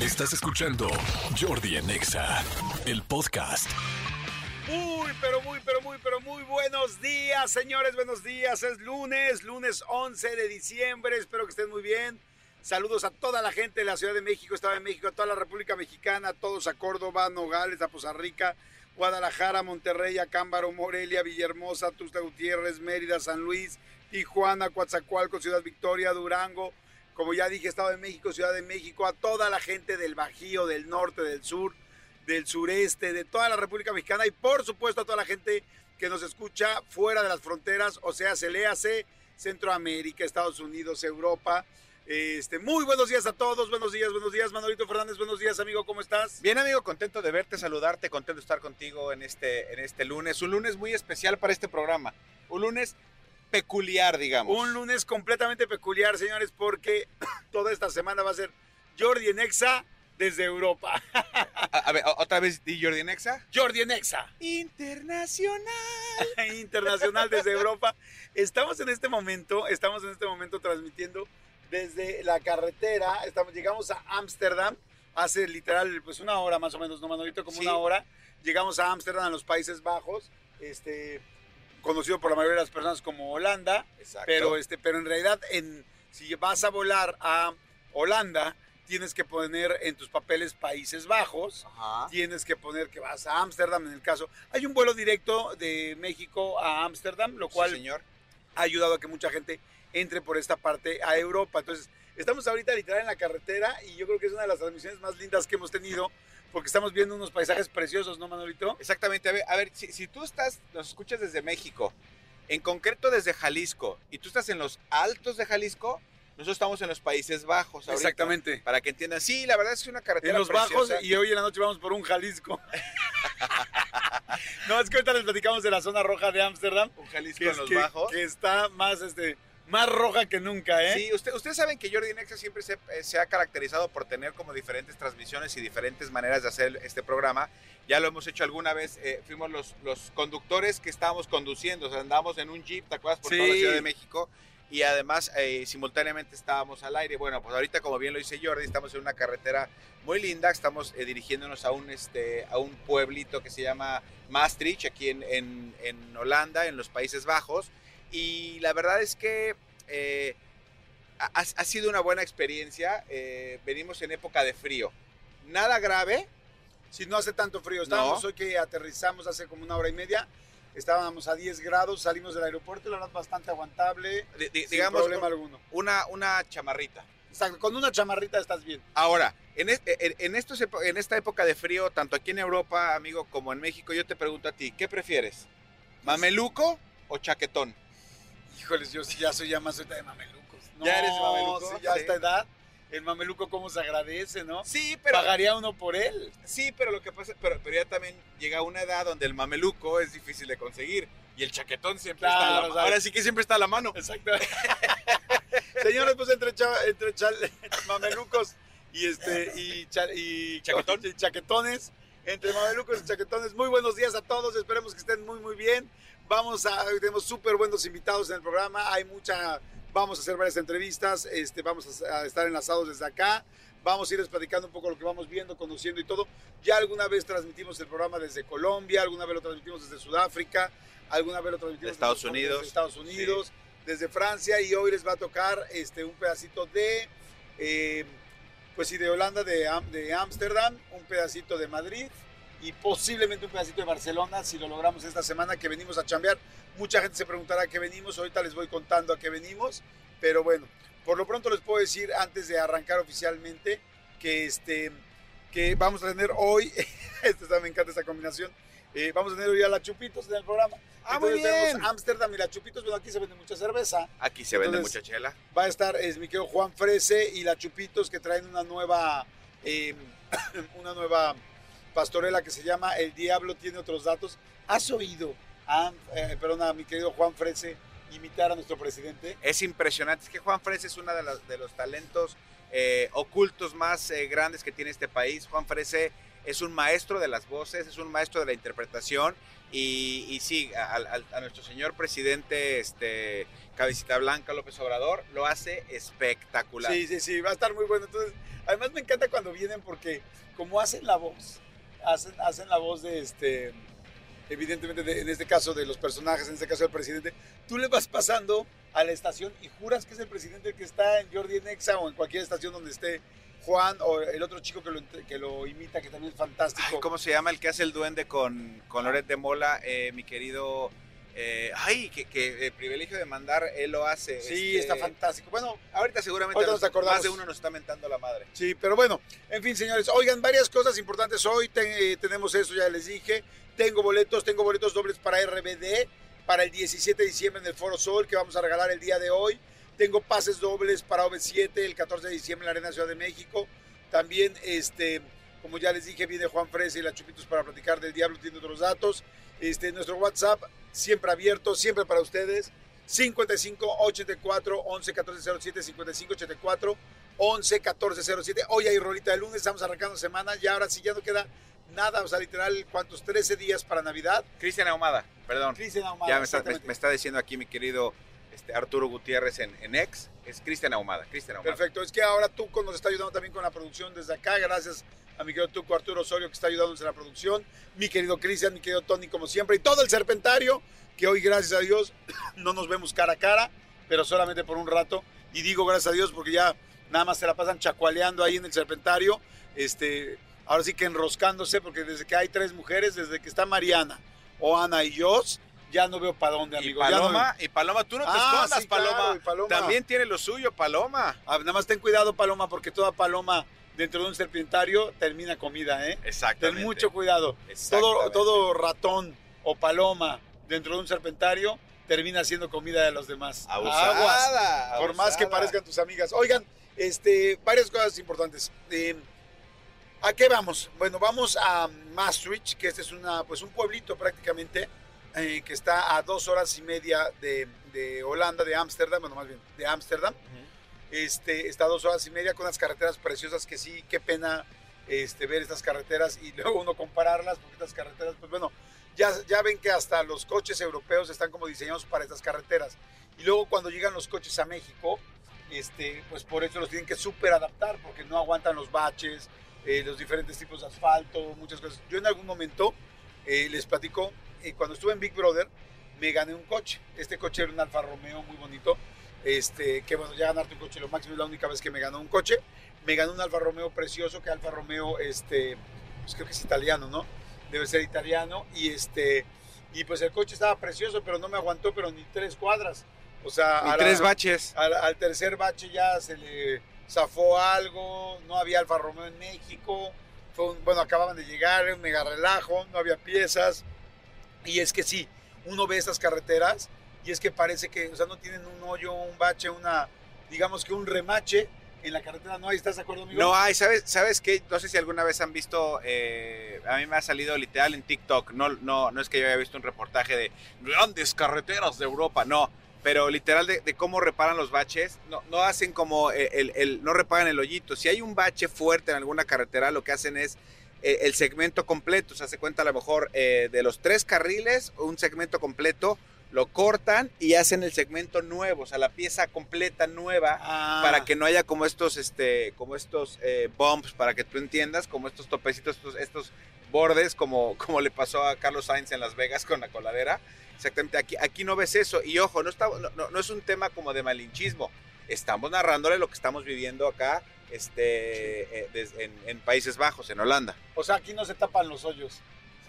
Estás escuchando Jordi en Exa, el podcast. Muy, pero muy, pero muy, pero muy buenos días, señores, buenos días. Es lunes, lunes 11 de diciembre. Espero que estén muy bien. Saludos a toda la gente de la Ciudad de México, Estado de México, a toda la República Mexicana, a todos a Córdoba, Nogales, a Poza Rica, Guadalajara, Monterrey, Acámbaro, Morelia, Villahermosa, Tuxtla Gutiérrez, Mérida, San Luis, Tijuana, Coatzacoalcos, Ciudad Victoria, Durango, como ya dije, Estado de México, Ciudad de México, a toda la gente del Bajío, del norte, del sur, del sureste, de toda la República Mexicana y por supuesto a toda la gente que nos escucha fuera de las fronteras, o sea, se le Centroamérica, Estados Unidos, Europa. Este, muy buenos días a todos, buenos días, buenos días, Manolito Fernández, buenos días, amigo, ¿cómo estás? Bien, amigo, contento de verte, saludarte, contento de estar contigo en este, en este lunes, un lunes muy especial para este programa, un lunes peculiar, digamos. Un lunes completamente peculiar, señores, porque toda esta semana va a ser Jordi en Exa desde Europa. A, a ver, otra vez di Jordi Nexa. Jordi en Exa. Internacional. Internacional desde Europa. Estamos en este momento, estamos en este momento transmitiendo desde la carretera. Estamos, llegamos a Ámsterdam hace literal pues una hora más o menos, no Manolito, como Sí. una hora. Llegamos a Ámsterdam, a los Países Bajos, este, conocido por la mayoría de las personas como Holanda. Exacto. Pero, este, pero en realidad, en, si vas a volar a Holanda, tienes que poner en tus papeles Países Bajos, Ajá. tienes que poner que vas a Ámsterdam en el caso. Hay un vuelo directo de México a Ámsterdam, lo cual Sí, señor. ha ayudado a que mucha gente entre por esta parte a Europa. Entonces, estamos ahorita literal en la carretera y yo creo que es una de las transmisiones más lindas que hemos tenido porque estamos viendo unos paisajes preciosos, ¿no, Manolito? Exactamente. A ver, a ver si, si tú estás, nos escuchas desde México, en concreto desde Jalisco, y tú estás en los altos de Jalisco, nosotros estamos en los Países Bajos. ahorita. Exactamente. Para que entiendan. Sí, la verdad es que es una carretera En los preciosa. bajos y hoy en la noche vamos por un Jalisco. no, es que ahorita les platicamos de la zona roja de Ámsterdam. Un Jalisco en los que- bajos. que está más, este, más roja que nunca, ¿eh? Sí, usted, ustedes saben que Jordi Nexa siempre se, eh, se ha caracterizado por tener como diferentes transmisiones y diferentes maneras de hacer este programa. Ya lo hemos hecho alguna vez, eh, fuimos los, los conductores que estábamos conduciendo, o sea, andábamos en un jeep, ¿te acuerdas? Por toda la Sí. Ciudad de México. Y además, eh, simultáneamente estábamos al aire. Bueno, pues ahorita, como bien lo dice Jordi, estamos en una carretera muy linda. Estamos eh, dirigiéndonos a un, este, a un pueblito que se llama Maastricht, aquí en, en- en Holanda, en los Países Bajos. Y la verdad es que eh, ha, ha sido una buena experiencia. eh, venimos en época de frío. Nada grave. Si no hace tanto frío. Estábamos No. hoy que aterrizamos hace como una hora y media. Estábamos a 10 grados, salimos del aeropuerto, la verdad bastante aguantable, sin digamos, problema alguno. una, una chamarrita. Exacto, con una chamarrita estás bien. Ahora, en, es- en, en estos en esta época de frío, tanto aquí en Europa, amigo, como en México, yo te pregunto a ti, ¿qué prefieres? ¿Mameluco o chaquetón? Híjoles, yo ya soy ya más ahorita de mamelucos. No, ¿Ya eres mameluco? Sí, ya a esta edad, el mameluco cómo se agradece, ¿no? Sí, pero, Pagaría uno por él. sí, pero lo que pasa, pero, pero ya también llega una edad donde el mameluco es difícil de conseguir y el chaquetón siempre Claro, está a la mano. Ahora sí que siempre está a la mano. Exacto. Señores, pues entre, cha- entre entre mamelucos y este y, cha- y Chaquetón. y chaquetones, entre mamelucos y chaquetones, muy buenos días a todos, esperemos que estén muy muy bien. Vamos a tenemos súper buenos invitados en el programa, hay mucha vamos a hacer varias entrevistas, este vamos a, a estar enlazados desde acá. Vamos a irles platicando un poco lo que vamos viendo, conociendo y todo. Ya alguna vez transmitimos el programa desde Colombia, alguna vez lo transmitimos desde Sudáfrica, alguna vez lo transmitimos Estados desde- Unidos. desde Estados Unidos desde Francia y hoy les va a tocar este, un pedacito de, eh, pues sí, de Holanda, de Ámsterdam, un pedacito de Madrid y posiblemente un pedacito de Barcelona si lo logramos esta semana que venimos a chambear. Mucha gente se preguntará a qué venimos, ahorita les voy contando a qué venimos, pero bueno, por lo pronto les puedo decir antes de arrancar oficialmente que, este, que vamos a tener hoy, está- me encanta esta combinación, eh, vamos a tener hoy a la Chupitos en el programa. Ah, muy Entonces tenemos bien. Ámsterdam y la Chupitos, bueno, aquí se vende mucha cerveza. Aquí se vende Entonces, mucha chela. Va a estar es mi querido Juan Frese y la Chupitos que traen una nueva, eh, una nueva pastorela que se llama El Diablo tiene otros datos. ¿Has oído a, eh, perdón, a mi querido Juan Frese imitar a nuestro presidente? Es impresionante. Es que Juan Frese es uno de, los- de los talentos eh, ocultos más eh, grandes que tiene este país. Juan Frese es un maestro de las voces, es un maestro de la interpretación. Y, y sí, a, a- a nuestro señor presidente este, Cabecita Blanca López Obrador, lo hace espectacular. Sí, sí, sí, va a estar muy bueno. Entonces, además me encanta cuando vienen porque como hacen la voz, hacen, hacen la voz de este, evidentemente de- en este caso de los personajes, en este caso del presidente, tú le vas pasando a la estación y juras que es el presidente que está en Jordi Nexa o en cualquier estación donde esté Juan o el otro chico que lo, que lo imita, que también es fantástico. ¿Cómo se llama el que hace el duende con, con Loret de Mola? Eh, mi querido... eh, ay, que, que el privilegio de mandar, él lo hace. Sí, este, está fantástico. Bueno, Ahorita seguramente Ahorita nos nos- acordamos. más de uno nos está mentando la madre. Sí, pero bueno, en fin, señores, oigan, varias cosas importantes hoy. Eh, tenemos eso, ya les dije. Tengo boletos, tengo boletos dobles para RBD para el 17 de diciembre en el Foro Sol, que vamos a regalar el día de hoy. Tengo pases dobles para OV7 el 14 de diciembre en la Arena Ciudad de México. También, este, como ya les dije, viene Juan Fresa y la Chupitos para platicar del Diablo, tiene otros datos. Este, nuestro WhatsApp siempre abierto, siempre para ustedes. 55 84 11 14 07 55 84 11 14 07. Hoy hay rolita de lunes, estamos arrancando semana y ahora sí ya no queda nada, o sea, literal, ¿cuántos? 13 días para Navidad. Cristian Ahumada, perdón. Cristian Ahumada, ya me está, me- exactamente. me está diciendo aquí mi querido este, Arturo Gutiérrez en, en ex. Es Cristian Ahumada. Cristian Ahumada. Perfecto, es que ahora Tuco nos está ayudando también con la producción desde acá, gracias a mi querido Tuco Arturo Osorio que está ayudándonos en la producción, mi querido Cristian, mi querido Tony como siempre, y todo el serpentario, que hoy gracias a Dios no nos vemos cara a cara, pero solamente por un rato, y digo gracias a Dios porque ya nada más se la pasan chacualeando ahí en el serpentario, este, ahora sí que enroscándose, porque desde que hay tres mujeres, desde que está Mariana, o Ana y yo, ya no veo para dónde, Y amigo. no- Paloma, y Paloma, tú no te Ah, escondas, sí, claro, Paloma. y Paloma. También tiene lo suyo, Paloma. Ah, nada más ten cuidado, Paloma, porque toda paloma dentro de un serpentario termina comida, ¿eh? Exactamente. Ten mucho cuidado. Todo, todo ratón o paloma dentro de un serpentario termina siendo comida de los demás. Aguas. Abusada. Por más que abusada. parezcan tus amigas. Oigan, este, varias cosas importantes. Eh, ¿A qué vamos? Bueno, vamos a Maastricht, que este es una, pues un pueblito prácticamente, eh, que está a dos horas y media de, de Holanda, de Ámsterdam, bueno, más bien, de Ámsterdam. Este, está dos horas y media con unas carreteras preciosas que sí, qué pena este, ver estas carreteras y luego uno compararlas, porque estas carreteras, pues bueno, ya, ya ven que hasta los coches europeos están como diseñados para estas carreteras. Y luego cuando llegan los coches a México, este, pues por eso los tienen que súper adaptar, porque no aguantan los baches, eh, los diferentes tipos de asfalto, muchas cosas. Yo en algún momento eh, les platico, eh, cuando estuve en Big Brother, me gané un coche. Este coche era un Alfa Romeo muy bonito. Este, que bueno, ya ganarte un coche lo máximo es la única vez que me ganó un coche. Me ganó un Alfa Romeo precioso, que Alfa Romeo, este, pues creo que es italiano, ¿no? Debe ser italiano. Y este, y pues el coche estaba precioso, pero no me aguantó, pero ni tres cuadras. O sea, la- tres baches. al, al tercer bache ya se le zafó algo, no había Alfa Romeo en México, fue un- bueno, acababan de llegar, un mega relajo, no había piezas. Y es que sí, uno ve estas carreteras y es que parece que, o sea, no tienen un hoyo, un bache, una, digamos que un remache en la carretera, ¿no? ¿Ahí estás de acuerdo, amigo? No hay, ¿sabes, ¿sabes qué? No sé si alguna vez han visto, eh, a mí me ha salido literal en TikTok, no, no, no es que yo haya visto un reportaje de grandes carreteras de Europa, no, pero literal de, cómo reparan los baches, no, no hacen como el- el- no reparan el hoyito, si hay un bache fuerte en alguna carretera, lo que hacen es eh, el segmento completo, o sea, se cuenta a lo mejor eh, de los tres carriles, un segmento completo, lo cortan y hacen el segmento nuevo, o sea, la pieza completa nueva Ah, para que no haya como estos, este, como estos eh, bumps, para que tú entiendas, como estos topecitos, estos, estos bordes, como, como le pasó a Carlos Sainz en Las Vegas con la coladera. Exactamente, aquí, aquí no ves eso. Y ojo, no, está, no, no- no es un tema como de malinchismo. Estamos narrándole lo que estamos viviendo acá este, eh, des- en, en Países Bajos, en Holanda. O sea, aquí no se tapan los hoyos,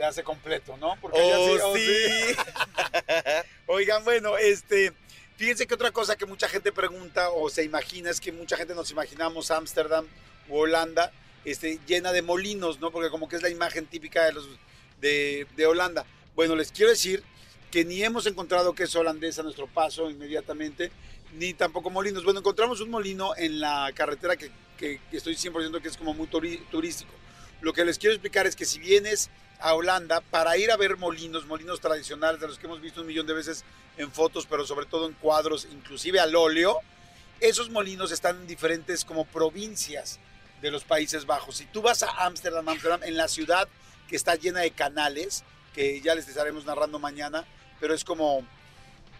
hace completo, ¿no? Porque allá Oh, sí. Oigan, bueno, este, fíjense que otra cosa que mucha gente pregunta o se imagina es que mucha gente nos imaginamos Ámsterdam u Holanda este, llena de molinos, ¿no? Porque como que es la imagen típica de, los, de, de Holanda. Bueno, les quiero decir que ni hemos encontrado queso holandés a nuestro paso inmediatamente, ni tampoco molinos. Bueno, encontramos un molino en la carretera que, que- que estoy 100% que es como muy turístico. Lo que les quiero explicar es que si vienes a Holanda para ir a ver molinos, molinos tradicionales de los que hemos visto un millón de veces en fotos, pero sobre todo en cuadros, inclusive al óleo, esos molinos están en diferentes como provincias de los Países Bajos. Si tú vas a Ámsterdam, Ámsterdam, en la ciudad que está llena de canales, que ya les estaremos narrando mañana, pero es como,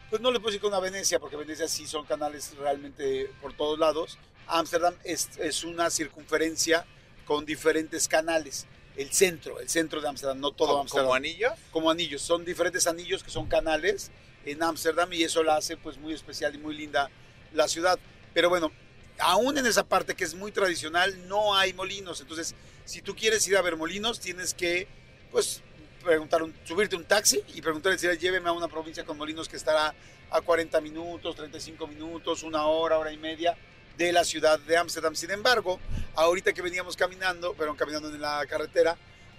pues no le puedo decir con una Venecia, porque Venecia sí son canales realmente por todos lados. Ámsterdam es, es una circunferencia con diferentes canales. El centro, el centro de Ámsterdam, no todo ¿Como, Ámsterdam. como anillos? como anillos. Son diferentes anillos que son canales en Ámsterdam y eso la hace pues muy especial y muy linda la ciudad. Pero bueno, aún en esa parte que es muy tradicional no hay molinos. Entonces, si tú quieres ir a ver molinos, tienes que pues preguntar un- subirte un taxi y preguntarle si lléveme a una provincia con molinos que estará a 40 minutos, 35 minutos, una hora, hora y media de la ciudad de Ámsterdam. Sin embargo, ahorita que veníamos caminando, pero caminando en la carretera,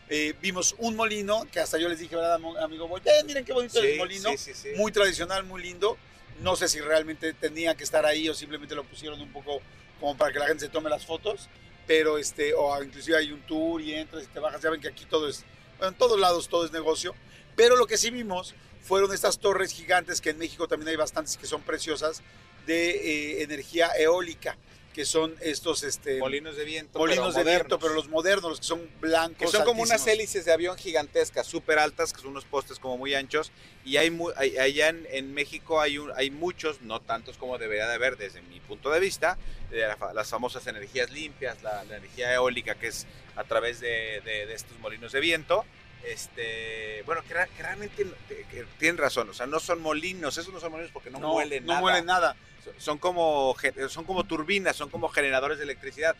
eh, vimos un molino que hasta yo les dije, ¿verdad, amigo? Boy? Eh, miren qué bonito el molino. sí, sí, sí. Muy tradicional, muy lindo. No sé si realmente tenía que estar ahí o simplemente lo pusieron un poco como para que la gente se tome las fotos. Pero este, o inclusive hay un tour y entras y te bajas. Ya ven que aquí todo es, bueno, en todos lados todo es negocio. Pero lo que sí vimos fueron estas torres gigantes que en México también hay bastantes que son preciosas de eh, energía eólica, que son estos este, Molinos de viento. molinos de viento, pero los modernos, los que son blancos. que son como unas hélices de avión gigantescas, súper altas, que son unos postes como muy anchos. Y hay, hay- allá en, en México hay, un- hay muchos, no tantos como debería de haber desde mi punto de vista, de las famosas energías limpias, la, la energía eólica que es a través de, de- de estos molinos de viento. Este, bueno, que, realmente que- tienen razón, o sea, no son molinos, esos no son molinos porque no, No, muelen no nada. muelen nada. Son- como son como turbinas, son como generadores de electricidad.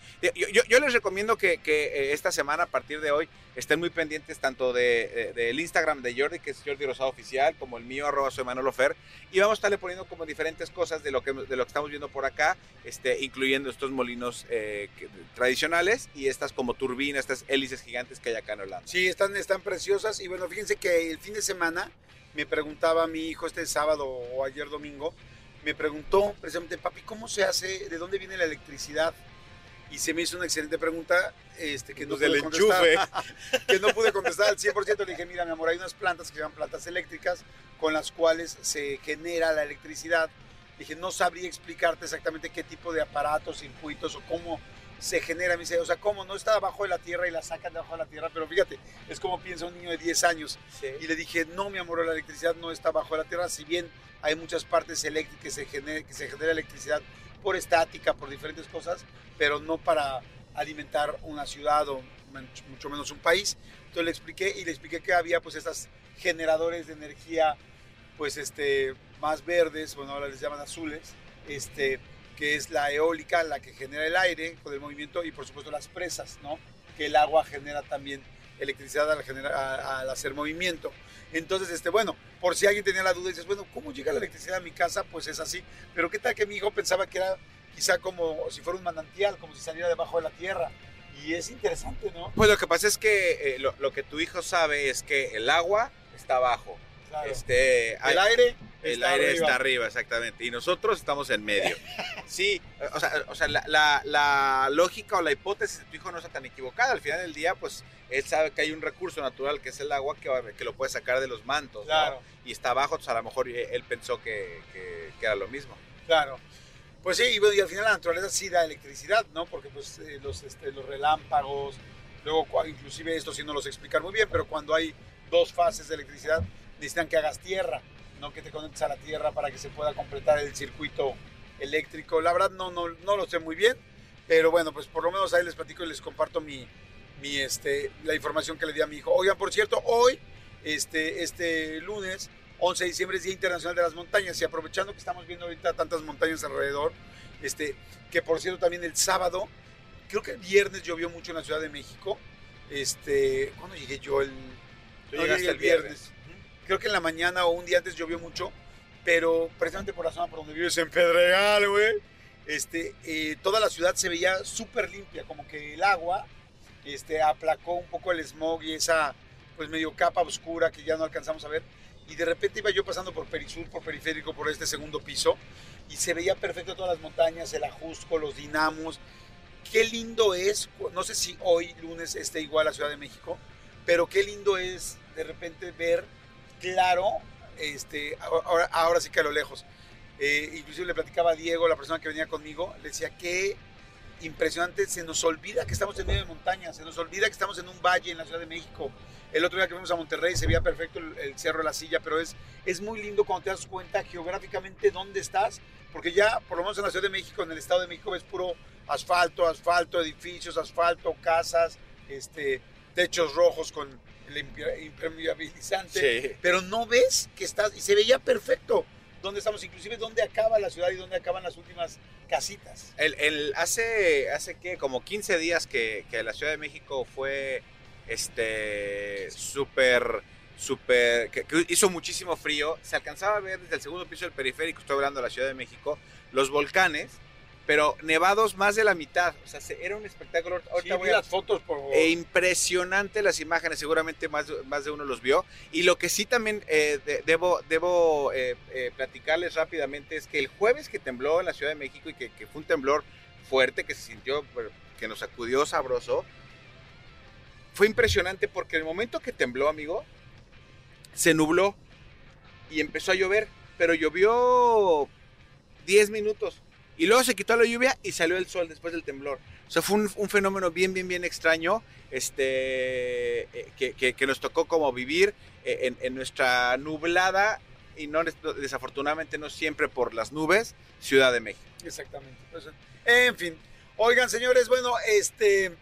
Yo, les recomiendo que, eh, esta semana, a partir de hoy, estén muy pendientes tanto de, eh, del Instagram de Jordi, que es Jordi Rosado Oficial, como el mío, arroba soy Manolo y vamos a estarle poniendo como diferentes cosas de lo que, de lo que estamos viendo por acá, este, incluyendo estos molinos eh, tradicionales y estas como turbinas, estas hélices gigantes que hay acá en Holanda. Sí, están, están preciosas. Y bueno, fíjense que el fin de semana me preguntaba mi hijo este sábado o ayer domingo, me preguntó precisamente, papi, ¿cómo se hace? ¿De dónde viene la electricidad? Y se me hizo una excelente pregunta este, que no Pues del pude contestar. enchufe. que no pude contestar al 100%. Le dije, mira, mi amor, hay unas plantas que se llaman plantas eléctricas con las cuales se genera la electricidad. Dije, no sabría explicarte exactamente qué tipo de aparatos, circuitos o cómo se genera. Me dice, o sea, cómo no está abajo de la tierra y la sacan de abajo de la tierra. Pero fíjate, es como piensa un niño de 10 años. Y le dije, no, mi amor, la electricidad no está bajo la tierra, si bien hay muchas partes eléctricas que se genera, que se genera electricidad por estática, por diferentes cosas, pero no para alimentar una ciudad o mucho menos un país. Entonces le expliqué y le expliqué que había pues estas generadores de energía pues este más verdes, bueno ahora les llaman azules, este que es la eólica la que genera el aire con el movimiento y por supuesto las presas, ¿no? Que el agua genera también electricidad al, al hacer movimiento. Entonces, este, bueno, por si alguien tenía la duda, dices, bueno, ¿cómo llega la electricidad a mi casa? Pues es así. Pero ¿qué tal que mi hijo pensaba que era quizá como si fuera un manantial, como si saliera debajo de la tierra? Y es interesante, ¿no? Pues lo que pasa es que eh, lo, lo que tu hijo sabe es que el agua está abajo. Claro. Este, hay- el aire, El está aire arriba. está arriba, exactamente. Y nosotros estamos en medio. Sí, o sea, o sea, la, la- la lógica o la hipótesis de tu hijo no está tan equivocada. Al final del día, pues él sabe que hay un recurso natural que es el agua que, que lo puede sacar de los mantos. ¿no? Claro, Y está abajo, pues a lo mejor eh, él pensó que, que- que era lo mismo. claro. Pues sí, y, bueno, y al final la naturaleza sí da electricidad, ¿no? Porque pues eh, los, este, los relámpagos, luego inclusive esto sí no los explicar muy bien, pero cuando hay dos fases de electricidad necesitan que hagas tierra, no que te conectes a la tierra para que se pueda completar el circuito eléctrico. La verdad no, no, no lo sé muy bien, pero bueno, pues por lo menos ahí les platico y les comparto mi, mi, este, la información que le di a mi hijo. Oigan, por cierto, hoy, este, este lunes, 11 de diciembre es Día Internacional de las Montañas y aprovechando que estamos viendo ahorita tantas montañas alrededor, este, que por cierto también el sábado, creo que el viernes llovió mucho en la Ciudad de México. Este, ¿cuándo llegué yo? El, no, llegué el viernes. Creo que en la mañana o un día antes llovió mucho, pero precisamente por la zona por donde vives en Pedregal, güey, este, eh, toda la ciudad se veía súper limpia, como que el agua este, aplacó un poco el smog y esa pues medio capa oscura que ya no alcanzamos a ver. Y de repente iba yo pasando por Perisur, por Periférico, por este segundo piso, y se veía perfecto todas las montañas, el Ajusco, los dinamos. Qué lindo es, no sé si hoy lunes esté igual a Ciudad de México, pero qué lindo es de repente ver claro, este, ahora, ahora sí que a lo lejos. Eh, inclusive le platicaba a Diego, la persona que venía conmigo, le decía qué impresionante. Se nos olvida que estamos en medio de montaña, se nos olvida que estamos en un valle en la Ciudad de México. El otro día que fuimos a Monterrey se veía perfecto el, el Cerro de la Silla, pero es, es muy lindo cuando te das cuenta geográficamente dónde estás, porque ya, por lo menos en la Ciudad de México, en el Estado de México, ves puro asfalto, asfalto, edificios, asfalto, casas, este, techos rojos con el impermeabilizante, Sí. pero no ves que estás, y se veía perfecto dónde estamos, inclusive dónde acaba la ciudad y dónde acaban las últimas casitas. El, el- hace, hace que como 15 días que, que la Ciudad de México fue este súper súper que, que hizo muchísimo frío se alcanzaba a ver desde el segundo piso del periférico estoy hablando de la Ciudad de México los volcanes pero nevados más de la mitad o sea se- era un espectáculo Sí, ahorita voy a- las fotos por e impresionante las imágenes, seguramente más, más de uno los vio. Y lo que sí también eh, de- debo, debo eh, eh, platicarles rápidamente es que el jueves que tembló en la Ciudad de México y que, que fue un temblor fuerte, que se sintió, que nos sacudió sabroso, fue impresionante porque el momento que tembló, amigo, se nubló y empezó a llover, pero llovió 10 minutos. Y luego se quitó la lluvia y salió el sol después del temblor. O sea, fue un, un fenómeno bien, bien, bien extraño este, eh, que, que- nos tocó como vivir eh, en, en nuestra nublada y no desafortunadamente no siempre por las nubes, Ciudad de México. Exactamente. Pues, en fin. Oigan, señores, bueno, este.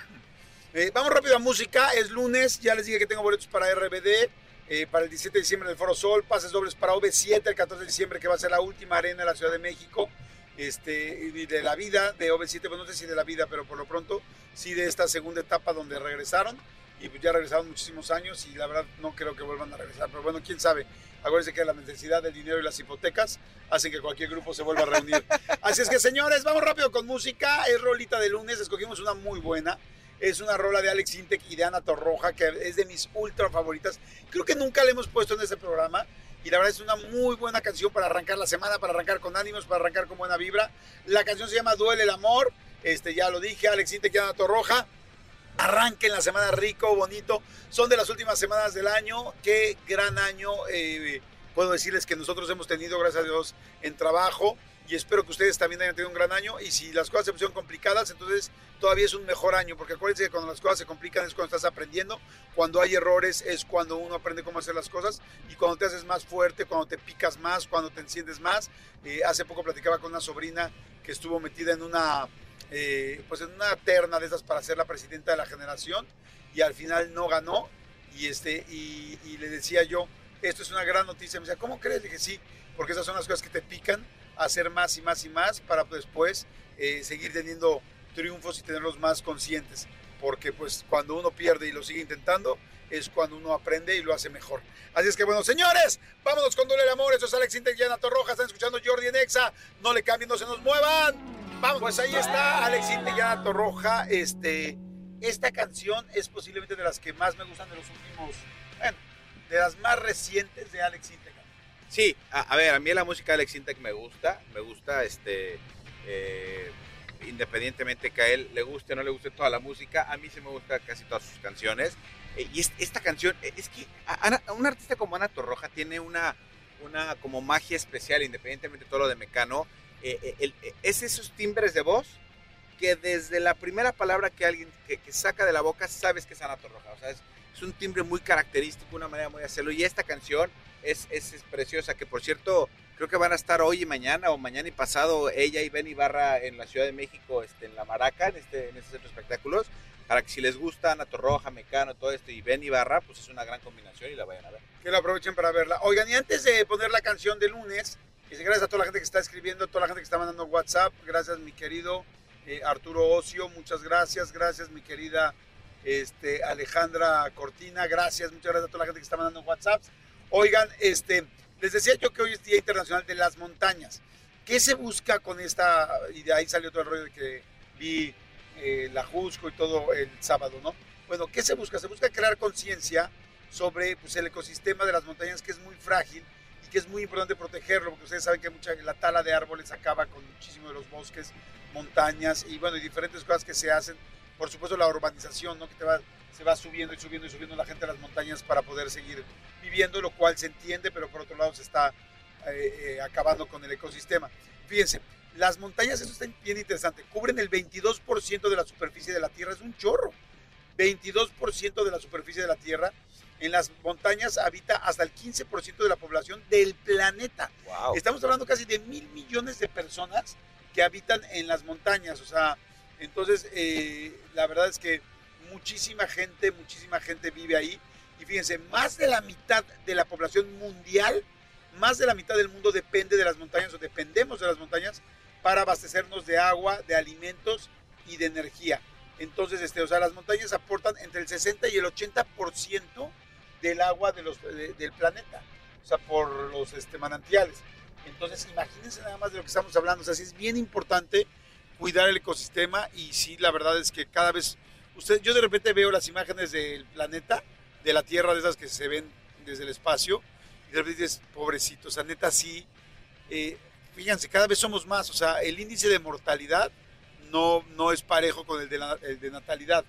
eh, vamos rápido a música. Es lunes. Ya les dije que tengo boletos para RBD. eh, para el 17 de diciembre en el Foro Sol. Pases dobles para OV7 el 14 de diciembre, que va a ser la última arena de la Ciudad de México. Este, de la vida de OV7, pues no sé si de la vida, pero por lo pronto sí de esta segunda etapa donde regresaron. Y pues ya regresaron muchísimos años y la verdad no creo que vuelvan a regresar. Pero bueno, quién sabe. Acuérdense que la necesidad del dinero y las hipotecas hacen que cualquier grupo se vuelva a reunir. Así es que, señores, vamos rápido con música. Es rolita de lunes. Escogimos una muy buena. Es una rola de Alex Intec y de Ana Torroja, que es de mis ultra favoritas. Creo que nunca la hemos puesto en este programa. Y la verdad es una muy buena canción para arrancar la semana, para arrancar con ánimos, para arrancar con buena vibra. La canción se llama Duele el Amor. Este, ya lo dije, Alex Intec y Ana Torroja. Arranquen la semana rico, bonito. Son de las últimas semanas del año. Qué gran año. eh, puedo decirles que nosotros hemos tenido, gracias a Dios, en trabajo. Y espero que ustedes también hayan tenido un gran año. Y si las cosas se pusieron complicadas, entonces todavía es un mejor año. Porque acuérdense que cuando las cosas se complican es cuando estás aprendiendo. Cuando hay errores es cuando uno aprende cómo hacer las cosas. Y cuando te haces más fuerte, cuando te picas más, cuando te enciendes más. Eh, hace poco platicaba con una sobrina que estuvo metida en una eh, pues en una terna de esas para ser la presidenta de la generación y al final no ganó y este y, y le decía yo esto es una gran noticia me decía cómo crees le dije sí porque esas son las cosas que te pican hacer más y más y más para después eh, seguir teniendo triunfos y tenerlos más conscientes porque pues cuando uno pierde y lo sigue intentando es cuando uno aprende y lo hace mejor. Así es que bueno, señores, vámonos con Duele el Amor. Esto es Alex Intec y Ana Torroja. Están escuchando Jordi en Exa. No le cambien, no se nos muevan. Vamos, pues ahí está Alex Intec y Ana Torroja. Este, esta canción es posiblemente de las que más me gustan de los últimos, bueno, de las más recientes de Alex Intec. Sí, a, a ver, a mí la música de Alex Intec me gusta, me gusta, este, eh, independientemente que a él le guste o no le guste toda la música, a mí sí me gusta casi todas sus canciones. Eh, y es- esta canción, eh, es que Ana- un artista como Ana Torroja tiene una, una como magia especial, independientemente de todo lo de Mecano, eh, es esos timbres de voz que desde la primera palabra que alguien que, que saca de la boca sabes que es Ana Torroja, o sea, es, es un timbre muy característico, una manera muy de hacerlo, y esta canción es, es, preciosa, que por cierto, creo que van a estar hoy y mañana, o mañana y pasado, ella y Ben Ibarra en la Ciudad de México, este, en la Maraca, en este, en este centro de espectáculos, para que si les gusta Ana Torroja, Mecano, todo esto, y Ben Ibarra, pues es una gran combinación y la vayan a ver. que lo aprovechen para verla. Oigan, y antes de poner la canción de lunes, gracias a toda la gente que está escribiendo, toda la gente que está mandando WhatsApp, gracias mi querido eh, Arturo Ocio, muchas gracias, gracias mi querida este, Alejandra Cortina, gracias, muchas gracias a toda la gente que está mandando WhatsApp. Oigan, este, les decía yo que hoy es Día Internacional de las Montañas. ¿Qué se busca con esta? Y de ahí salió todo el rollo de que vi eh, la Jusco y todo el sábado, ¿no? Bueno, ¿qué se busca? Se busca crear conciencia sobre pues, el ecosistema de las montañas que es muy frágil y que es muy importante protegerlo, porque ustedes saben que mucha, la tala de árboles acaba con muchísimo de los bosques, montañas y bueno, y diferentes cosas que se hacen. Por supuesto la urbanización, ¿no? Que te va, se va subiendo y subiendo y subiendo la gente a las montañas para poder seguir viviendo, lo cual se entiende, pero por otro lado se está eh, eh, acabando con el ecosistema. Fíjense, Las montañas, eso está bien interesante, cubren el 22% de la superficie de la Tierra, es un chorro. 22% de la superficie de la Tierra. En las montañas habita hasta el 15% de la población del planeta. Wow. Estamos hablando casi de mil millones de personas que habitan en las montañas. O sea, entonces eh, la verdad es que muchísima gente, muchísima gente vive ahí. Y fíjense, más de la mitad de la población mundial, más de la mitad del mundo depende de las montañas o dependemos de las montañas para abastecernos de agua, de alimentos y de energía. Entonces, este, o sea, las montañas aportan entre el 60 y el 80% del agua del planeta, o sea, por los este, manantiales. Entonces, imagínense nada más de lo que estamos hablando. O sea, sí es bien importante cuidar el ecosistema y sí, la verdad es que cada vez, usted, yo de repente veo las imágenes del planeta, de la Tierra, de esas que se ven desde el espacio, y de repente dices, pobrecito, o sea, neta sí, eh, fíjense, cada vez somos más, o sea, el índice de mortalidad no, no es parejo con el de, la- de natalidad.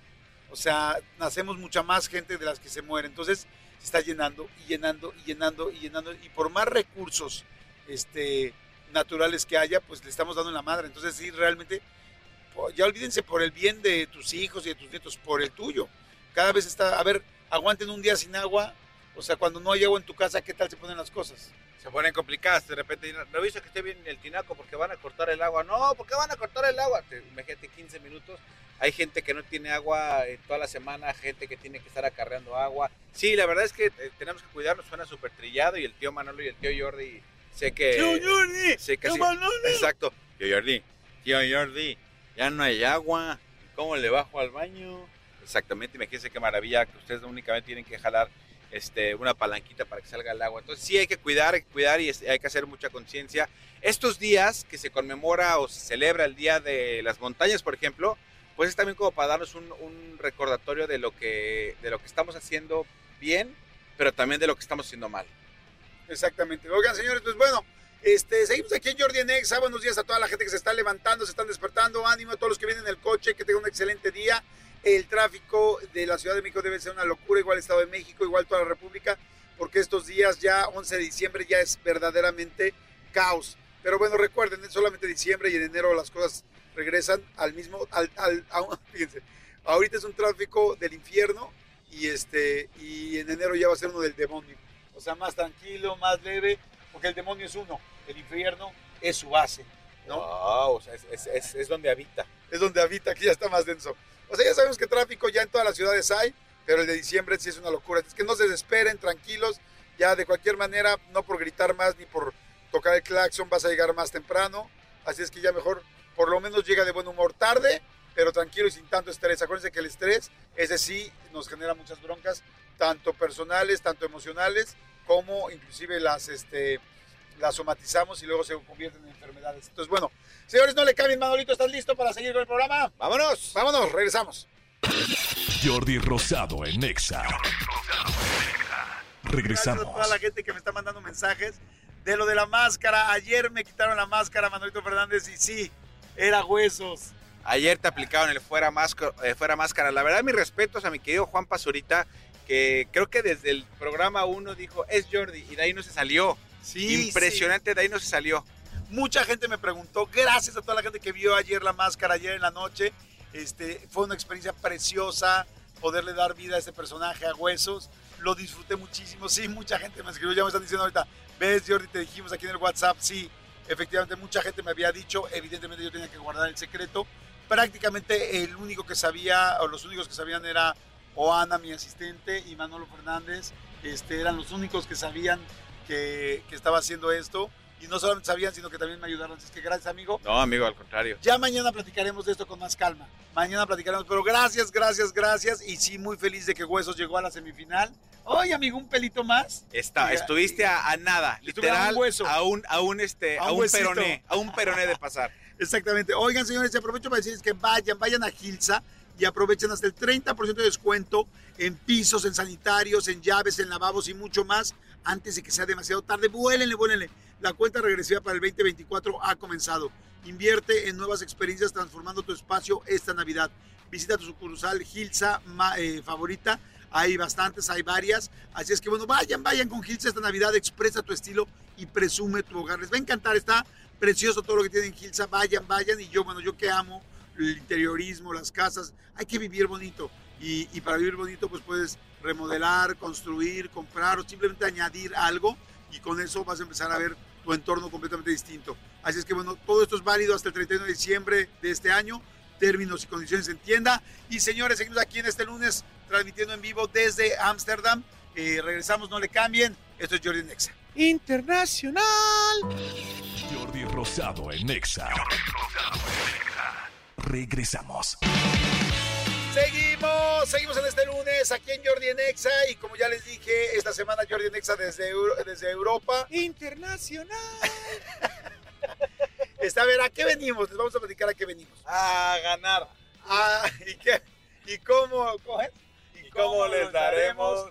O sea, nacemos mucha más gente de las que se muere. Entonces, se está llenando y llenando y llenando y llenando. Y por más recursos este, naturales que haya, pues le estamos dando en la madre. Entonces, sí, realmente, ya olvídense por el bien de tus hijos y de tus nietos, por el tuyo. Cada vez está, a ver, aguanten un día sin agua. O sea, cuando no hay agua en tu casa, ¿qué tal se ponen las cosas? Se ponen complicadas, de repente, revisa que esté bien el tinaco porque van a cortar el agua. No, ¿por qué van a cortar el agua? Te- imagínate 15 minutos. Hay gente que no tiene agua eh, toda la semana, gente que tiene que estar acarreando agua. Sí, la verdad es que eh, tenemos que cuidarnos, suena súper trillado y el tío Manolo y el tío Jordi, sé que... Jordi! sé que ¡Tío sí. Manolo! Exacto. Tío Jordi, tío Jordi, ya no hay agua. ¿Cómo le bajo al baño? Exactamente, imagínense qué maravilla que ustedes únicamente tienen que jalar este, una palanquita para que salga el agua. Entonces sí hay que cuidar, hay que cuidar y hay que hacer mucha conciencia. Estos días que se conmemora o se celebra el Día de las Montañas, por ejemplo, pues es también como para darnos un, un recordatorio de lo, que, de lo que estamos haciendo bien, pero también de lo que estamos haciendo mal. Exactamente. Oigan, señores, pues bueno, este, seguimos aquí en Jordi en Exa. Buenos días a toda la gente que se está levantando, se están despertando. Ánimo a todos los que vienen en el coche, que tengan un excelente día. El tráfico de la Ciudad de México debe ser una locura, igual Estado de México, igual toda la República, porque estos días ya 11 de diciembre ya es verdaderamente caos. Pero bueno, recuerden, es solamente diciembre y en enero las cosas regresan al mismo, al, al- a- fíjense, ahorita es un tráfico del infierno y este, y en enero ya va a ser uno del demonio. O sea, más tranquilo, más leve, porque el demonio es uno, el infierno es su base, ¿no? Wow, o sea, es, es- es- es donde habita. Es donde habita, aquí ya está más denso. O sea, ya sabemos que tráfico ya en todas las ciudades hay, pero el de diciembre sí es una locura. Es que no se desesperen, tranquilos, ya de cualquier manera, no por gritar más ni por tocar el claxon vas a llegar más temprano. Así es que ya mejor, por lo menos llega de buen humor tarde, pero tranquilo y sin tanto estrés. Acuérdense que el estrés, ese sí, nos genera muchas broncas, tanto personales, tanto emocionales, como inclusive las, este, las somatizamos y luego se convierten en enfermedades. Entonces, bueno, señores, no le cambien, Manolito, ¿estás listo para seguir con el programa? ¡Vámonos! Vámonos, regresamos. Jordi Rosado en Exa. Gracias a Regresamos. toda la gente que me está mandando mensajes de lo de la máscara. Ayer me quitaron la máscara, Manolito Fernández, y sí, era huesos. Ayer te aplicaron el fuera, máscara, fuera máscara. La verdad, mis respetos a mi querido Juan Pazurita, que creo que desde el programa 1 dijo, es Jordi, y de ahí no se salió. Sí, Impresionante, de ahí no se salió. Mucha gente me preguntó, gracias a toda la gente que vio ayer la máscara, ayer en la noche. Este, fue una experiencia preciosa poderle dar vida a este personaje a huesos. Lo disfruté muchísimo. Sí, mucha gente me escribió, ya me están diciendo ahorita, ves Jordi, te dijimos aquí en el WhatsApp, sí, efectivamente mucha gente me había dicho, evidentemente yo tenía que guardar el secreto. Prácticamente el único que sabía, o los únicos que sabían era Oana, mi asistente, y Manolo Fernández, este, eran los únicos que sabían que, que estaba haciendo esto. Y no solamente sabían, sino que también me ayudaron. Así que gracias, amigo. No, amigo, al contrario. Ya mañana platicaremos de esto con más calma. Mañana platicaremos, pero gracias, gracias, gracias. Y sí, muy feliz de que Huesos llegó a la semifinal. Oye, amigo, un pelito más. Está, Y- estuviste a, a nada, Estuve a un literal, hueso. a un, a un, este, A a un peroné, a un peroné de pasar. Exactamente. Oigan, señores, aprovecho para decirles que vayan, vayan a Gilsa y aprovechen hasta el 30% de descuento en pisos, en sanitarios, en llaves, en lavabos y mucho más antes de que sea demasiado tarde. Vuélenle, vuélenle. La cuenta regresiva para el 2024 ha comenzado. Invierte en nuevas experiencias transformando tu espacio esta Navidad. Visita tu sucursal Gilsa eh, favorita. Hay bastantes, hay varias. Así es que bueno, vayan, vayan con Gilsa esta Navidad. Expresa tu estilo y presume tu hogar. Les va a encantar. Está precioso todo lo que tiene en Gilsa, vayan, vayan, y yo, bueno, yo que amo el interiorismo, las casas, hay que vivir bonito, y, y para vivir bonito pues puedes remodelar, construir, comprar o simplemente añadir algo, y con eso vas a empezar a ver tu entorno completamente distinto. Así es que bueno, todo esto es válido hasta el 31 de diciembre de este año, términos y condiciones en tienda, y señores, seguimos aquí en este lunes transmitiendo en vivo desde Ámsterdam, eh, regresamos, no le cambien, esto es Jordi Nexa. Internacional. Jordi Rosado en Nexa. Regresamos. Seguimos, seguimos en este lunes aquí en Jordi en Exa y como ya les dije, esta semana Jordi en Exa desde, Euro- desde Europa. Internacional. Está a ver, ¿a qué venimos? Les vamos a platicar a qué venimos. A ganar. Ah, ¿y qué? ¿Y cómo? ¿Y cómo les daremos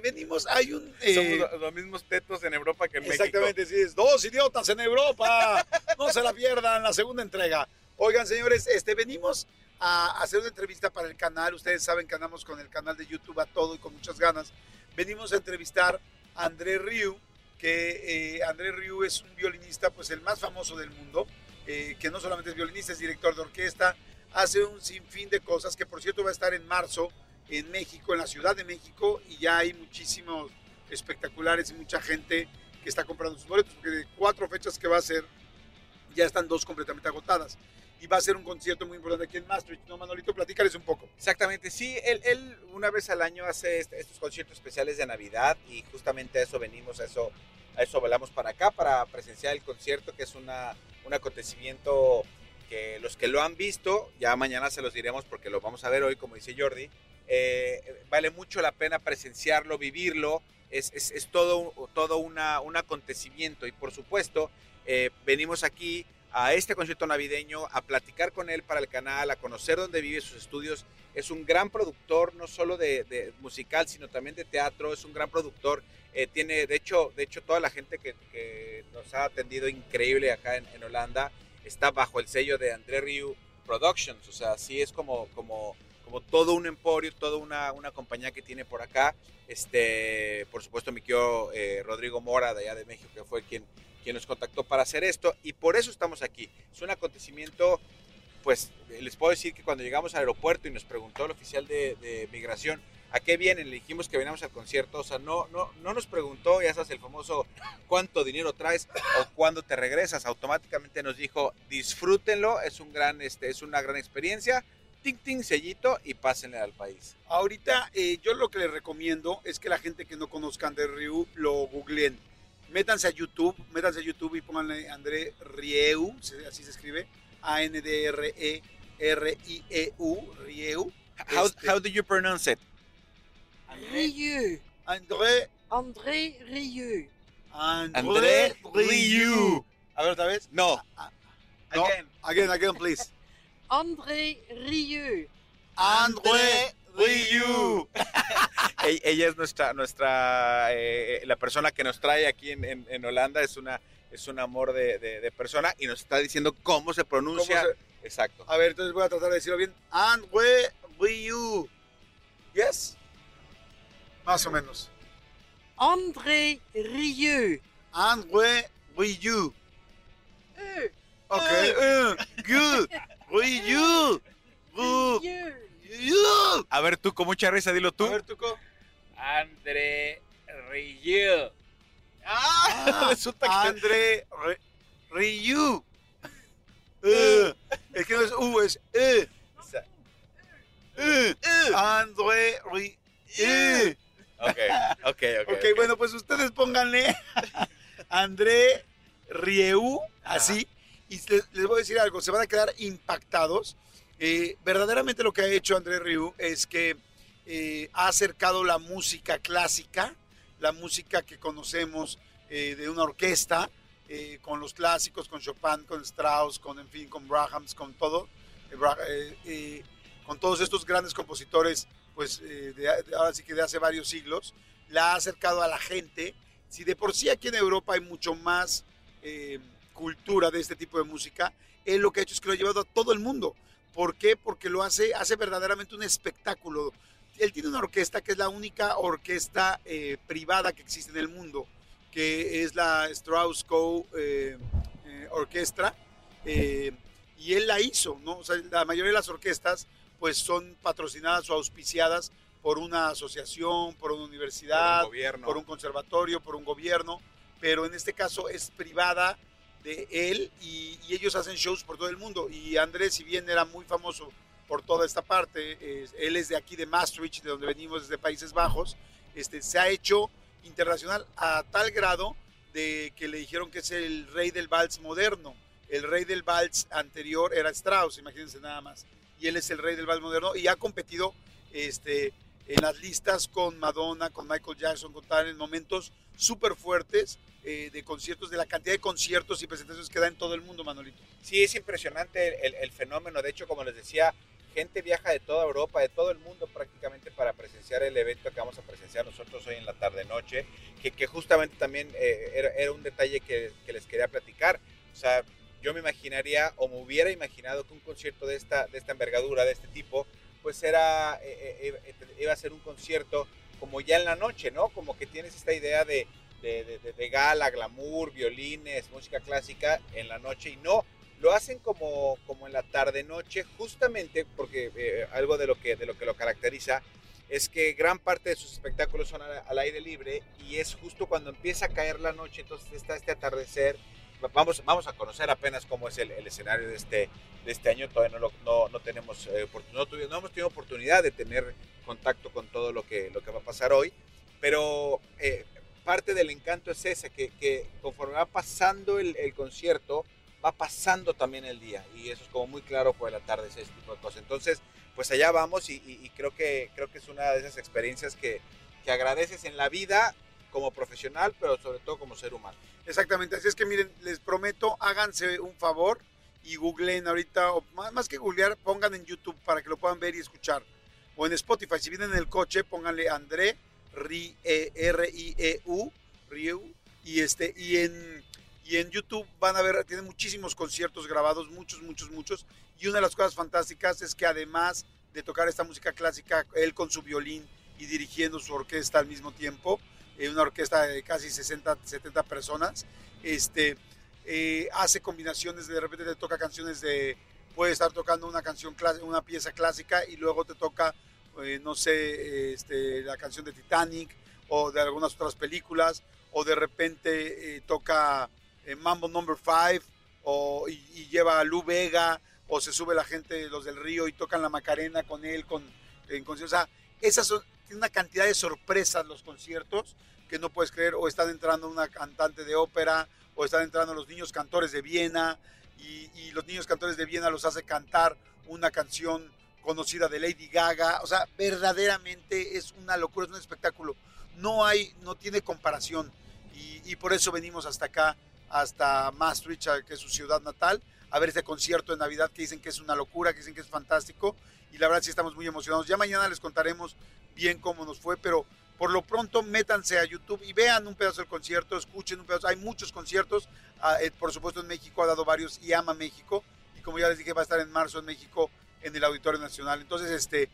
Venimos, hay un... eh, Somos lo- los mismos tetos en Europa que en Exactamente, sí, es dos idiotas en Europa. No se la pierdan, la segunda entrega. Oigan, señores, este, venimos a hacer una entrevista para el canal. Ustedes saben que andamos con el canal de YouTube a todo y con muchas ganas. Venimos a entrevistar a André Rieu, que eh, André Rieu es un violinista, pues el más famoso del mundo, eh, que no solamente es violinista, es director de orquesta, hace un sinfín de cosas, que por cierto va a estar en marzo en México, en la Ciudad de México, y ya hay muchísimos espectaculares y mucha gente que está comprando sus boletos, porque de cuatro fechas que va a ser, ya están dos completamente agotadas. Y va a ser un concierto muy importante aquí en Maastricht, ¿no, Manolito? Platícales un poco. Exactamente, sí, él, él una vez al año hace est- estos conciertos especiales de Navidad y justamente a eso venimos, a eso, a eso volamos para acá, para presenciar el concierto, que es una, un acontecimiento que los que lo han visto, ya mañana se los diremos porque lo vamos a ver hoy, como dice Jordi, eh, vale mucho la pena presenciarlo, vivirlo, es, es, es todo, todo una, un acontecimiento y por supuesto eh, venimos aquí a este concierto navideño, a platicar con él para el canal, a conocer dónde vive sus estudios. Es un gran productor, no solo de, de musical, sino también de teatro. Es un gran productor. Eh, tiene, de hecho, de hecho, toda la gente que, que nos ha atendido increíble acá en, en Holanda está bajo el sello de André Rieu Productions. O sea, sí es como, como, como todo un emporio, toda una, una compañía que tiene por acá. Este, por supuesto, mi tío eh, Rodrigo Mora, de allá de México, que fue quien, quien nos contactó para hacer esto. Y por eso estamos aquí. Es un acontecimiento, pues les puedo decir que cuando llegamos al aeropuerto y nos preguntó el oficial de, de migración a qué vienen, le dijimos que veníamos al concierto, o sea, no, no, no nos preguntó, ya sabes, el famoso cuánto dinero traes o cuándo te regresas, automáticamente nos dijo disfrútenlo, es, un gran, este, es una gran experiencia, ting, ting, sellito y pásenle al país. Ahorita eh, yo lo que les recomiendo es que la gente que no conozca a André Rieu lo googleen. Métanse a YouTube, métanse a YouTube y pónganle André Rieu, así se escribe, A-N-D-R-E-R-I-E-U, Rieu. How, Este- how do you pronounce it? Rieu. André, André Rieu. André, André Rieu. A ver otra vez. No. No, Again. again, again, please. André Rieu. André Rieu. Ella es nuestra, nuestra, eh, la persona que nos trae aquí en, en- en Holanda, es una, es un amor de, de- de persona y nos está diciendo cómo se pronuncia. ¿Cómo Exacto. A ver, entonces voy a tratar de decirlo bien. André Rieu. ¿Yes? Más o menos. André Rieu. André Rieu. Euh, Ok. eh, good. Rieu. Ru- Rieu. Rieu. A ver, tú con mucha risa, dilo tú. A ver, Tuco. André Rieu. Ah, resulta que- André Ri- Rieu. Eh, es que no es U, es E. Eh, André Rieu. Eh. Ok, ok, ok. Ok, bueno, pues ustedes pónganle André Rieu, así, y les, voy a decir algo, se van a quedar impactados. Eh, verdaderamente lo que ha hecho André Rieu es que eh, ha acercado la música clásica, la música que conocemos eh, de una orquesta, con los clásicos, con Chopin, con Strauss, con, en fin, con Brahms, con todo, con todos estos grandes compositores, pues de- ahora sí que de hace varios siglos, la ha acercado a la gente. Si de por sí aquí en Europa hay mucho más cultura de este tipo de música, él lo que ha hecho es que lo ha llevado a todo el mundo. ¿Por qué? Porque lo hace, hace verdaderamente un espectáculo. Él tiene una orquesta que es la única orquesta eh, privada que existe en el mundo. que es la Strauss Co. eh, eh, Orquestra, eh, y él la hizo, ¿no? O sea, la mayoría de las orquestas pues son patrocinadas o auspiciadas por una asociación, por una universidad, Por un gobierno. por un conservatorio, por un gobierno, pero en este caso es privada de él y, ellos hacen shows por todo el mundo. Y Andrés, si bien era muy famoso por toda esta parte, eh, él es de aquí de Maastricht, de donde venimos desde Países Bajos, este, se ha hecho internacional a tal grado de que le dijeron que es el rey del vals moderno. El rey del vals anterior era Strauss, imagínense nada más. Y él es el rey del vals moderno y ha competido este, en las listas con Madonna, con Michael Jackson, con tal, en momentos súper fuertes eh, de conciertos, de la cantidad de conciertos y presentaciones que da en todo el mundo, Manolito. Sí, es impresionante el, el fenómeno. De hecho, como les decía, gente viaja de toda Europa, de todo el mundo prácticamente para presenciar el evento que vamos a presenciar nosotros hoy en la tarde-noche, que, que justamente también eh, era, era un detalle que, que les quería platicar. O sea, yo me imaginaría o me hubiera imaginado que un concierto de esta, de esta envergadura, de este tipo, pues era, eh, eh, eh, iba a ser un concierto como ya en la noche, ¿no? Como que tienes esta idea de, de, gala, glamour, violines, música clásica en la noche y no, lo hacen como, como en la tarde-noche, justamente porque algo de lo, que, de lo que lo caracteriza es que gran parte de sus espectáculos son al, al aire libre y es justo cuando empieza a caer la noche, entonces está este atardecer. Vamos, vamos a conocer apenas cómo es el, el escenario de este, de este año, todavía no, lo- no, no tenemos, eh, no, tuvi- no hemos tenido oportunidad de tener contacto con todo lo que, lo que va a pasar hoy, pero eh, parte del encanto es ese, que, que conforme va pasando el, el concierto, va pasando también el día y eso es como muy claro por el atardecer, ese tipo de cosas. Entonces, pues allá vamos y, y- y creo, que, creo que es una de esas experiencias que, que agradeces en la vida como profesional, pero sobre todo como ser humano. Exactamente, así es que miren, les prometo, háganse un favor y googleen ahorita, o más, más que googlear, pongan en YouTube para que lo puedan ver y escuchar. O en Spotify, si vienen en el coche, pónganle André Ri- eh, R-I-E-U, Rieu, y, este, y, en, y en YouTube van a ver, tienen muchísimos conciertos grabados, muchos, muchos, muchos. Y una de las cosas fantásticas es que además de tocar esta música clásica, él con su violín y dirigiendo su orquesta al mismo tiempo, una orquesta de casi 60, 70 personas, este, eh, hace combinaciones, de repente te toca canciones de, puede estar tocando una canción, una pieza clásica y luego te toca, eh, no sé, este, la canción de Titanic o de algunas otras películas, o de repente eh, toca Mambo Number 5 o, y, y lleva a Lu Vega, o se sube la gente, los del río, y tocan la Macarena con él, con, en. O sea, esas son, tiene una cantidad de sorpresas los conciertos que no puedes creer, o están entrando una cantante de ópera, o están entrando los niños cantores de Viena, y, y los niños cantores de Viena los hace cantar una canción conocida de Lady Gaga, o sea, verdaderamente es una locura, es un espectáculo, no hay, no tiene comparación, y, y por eso venimos hasta acá, hasta Maastricht, que es su ciudad natal, a ver este concierto de Navidad que dicen que es una locura, que dicen que es fantástico, y la verdad sí estamos muy emocionados, ya mañana les contaremos bien cómo nos fue, pero por lo pronto métanse a YouTube y vean un pedazo del concierto, escuchen un pedazo. Hay muchos conciertos, ah, eh, por supuesto en México ha dado varios y ama México. Y como ya les dije, va a estar en marzo en México en el Auditorio Nacional. Entonces, este,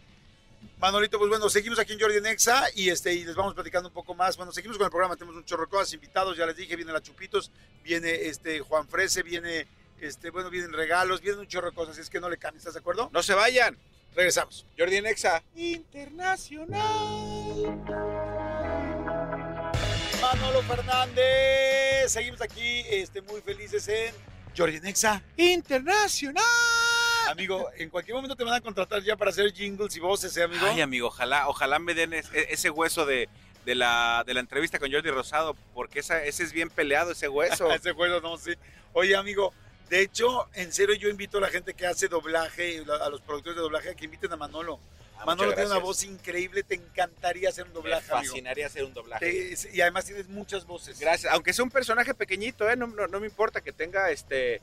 Manolito, pues bueno, seguimos aquí en Jordi Nexa y, este, y les vamos platicando un poco más. Bueno, seguimos con el programa, tenemos un chorro de cosas, invitados, ya les dije, viene la Chupitos, viene este Juan Frese, viene, este, bueno, vienen regalos, vienen un chorro de cosas, así es que no le cambies, ¿estás de acuerdo? No se vayan. Regresamos. Jordi Nexa. Manolo Fernández. Seguimos aquí este, muy felices en Jordi Nexa. Internacional. Amigo, en cualquier momento te van a contratar ya para hacer jingles y voces, ¿eh, amigo? Ay, amigo, ojalá, ojalá me den e- ese hueso de, de la, de la entrevista con Jordi Rosado, porque esa, ese es bien peleado, ese hueso. Ese juego no, sí. Oye, amigo, de hecho, en serio, yo invito a la gente que hace doblaje, a los productores de doblaje, a que inviten a Manolo. Ah, Manolo tiene una voz increíble, te encantaría hacer un Me doblaje, amigo. fascinaría hacer un doblaje. Te- y además tienes muchas voces. Gracias. Aunque sea un personaje pequeñito, ¿eh? no, no- no me importa que tenga, este,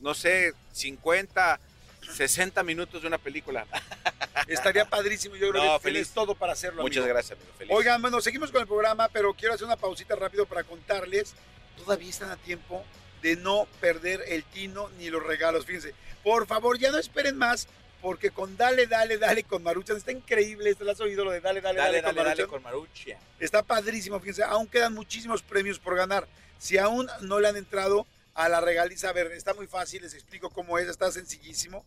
no sé, 50, 60 minutos de una película. Estaría padrísimo, yo creo No, que tienes feliz. todo para hacerlo, Muchas amigo. gracias, amigo. Feliz. Oigan, bueno, seguimos con el programa, pero quiero hacer una pausita rápido para contarles. Todavía están a tiempo de no perder el tino ni los regalos. Fíjense, por favor, ya no esperen más, porque con Dale, Dale, Dale con Maruchan está increíble. Esto lo has oído, lo de Dale, Dale, Dale, Dale, con dale, dale Maruchan. con Maruchan. Está padrísimo, fíjense, aún quedan muchísimos premios por ganar. Si aún no le han entrado a la regaliza, a ver, está muy fácil, les explico cómo es, está sencillísimo.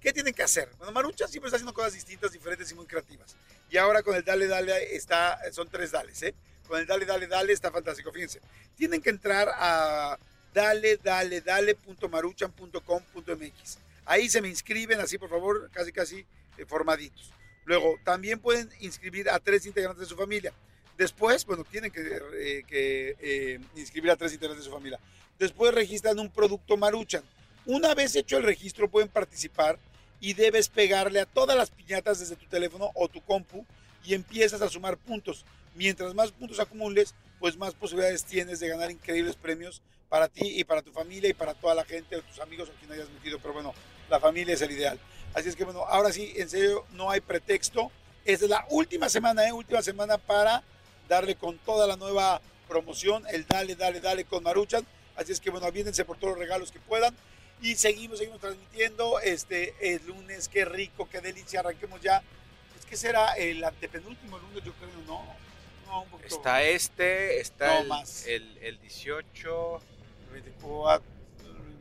¿Qué tienen que hacer? Bueno, Maruchan siempre está haciendo cosas distintas, diferentes y muy creativas. Y ahora con el Dale Dale está, son tres dales, ¿eh? Con el Dale Dale Dale está fantástico, fíjense. Tienen que entrar a dale, dale, dale.maruchan.com.mx. Ahí se me inscriben, así por favor, casi, casi eh, formaditos. Luego, también pueden inscribir a tres integrantes de su familia. Después, bueno, tienen que, eh, que, eh, inscribir a tres integrantes de su familia. Después registran un producto Maruchan. Una vez hecho el registro, pueden participar y debes pegarle a todas las piñatas desde tu teléfono o tu compu y empiezas a sumar puntos. Mientras más puntos acumules, pues más posibilidades tienes de ganar increíbles premios para ti y para tu familia y para toda la gente o tus amigos o quien hayas metido. Pero bueno, la familia es el ideal. Así es que bueno, ahora sí, en serio, no hay pretexto. Esta es la última semana, ¿eh? Última semana para darle con toda la nueva promoción, el Dale, Dale, Dale con Maruchan. Así es que bueno, aviéndense por todos los regalos que puedan. Y seguimos, seguimos transmitiendo. Este el lunes, qué rico, qué delicia. Arranquemos ya. Es que será el antepenúltimo lunes, yo creo, ¿no? No, un poquito. Está este, está No el, más. el, el 18 24,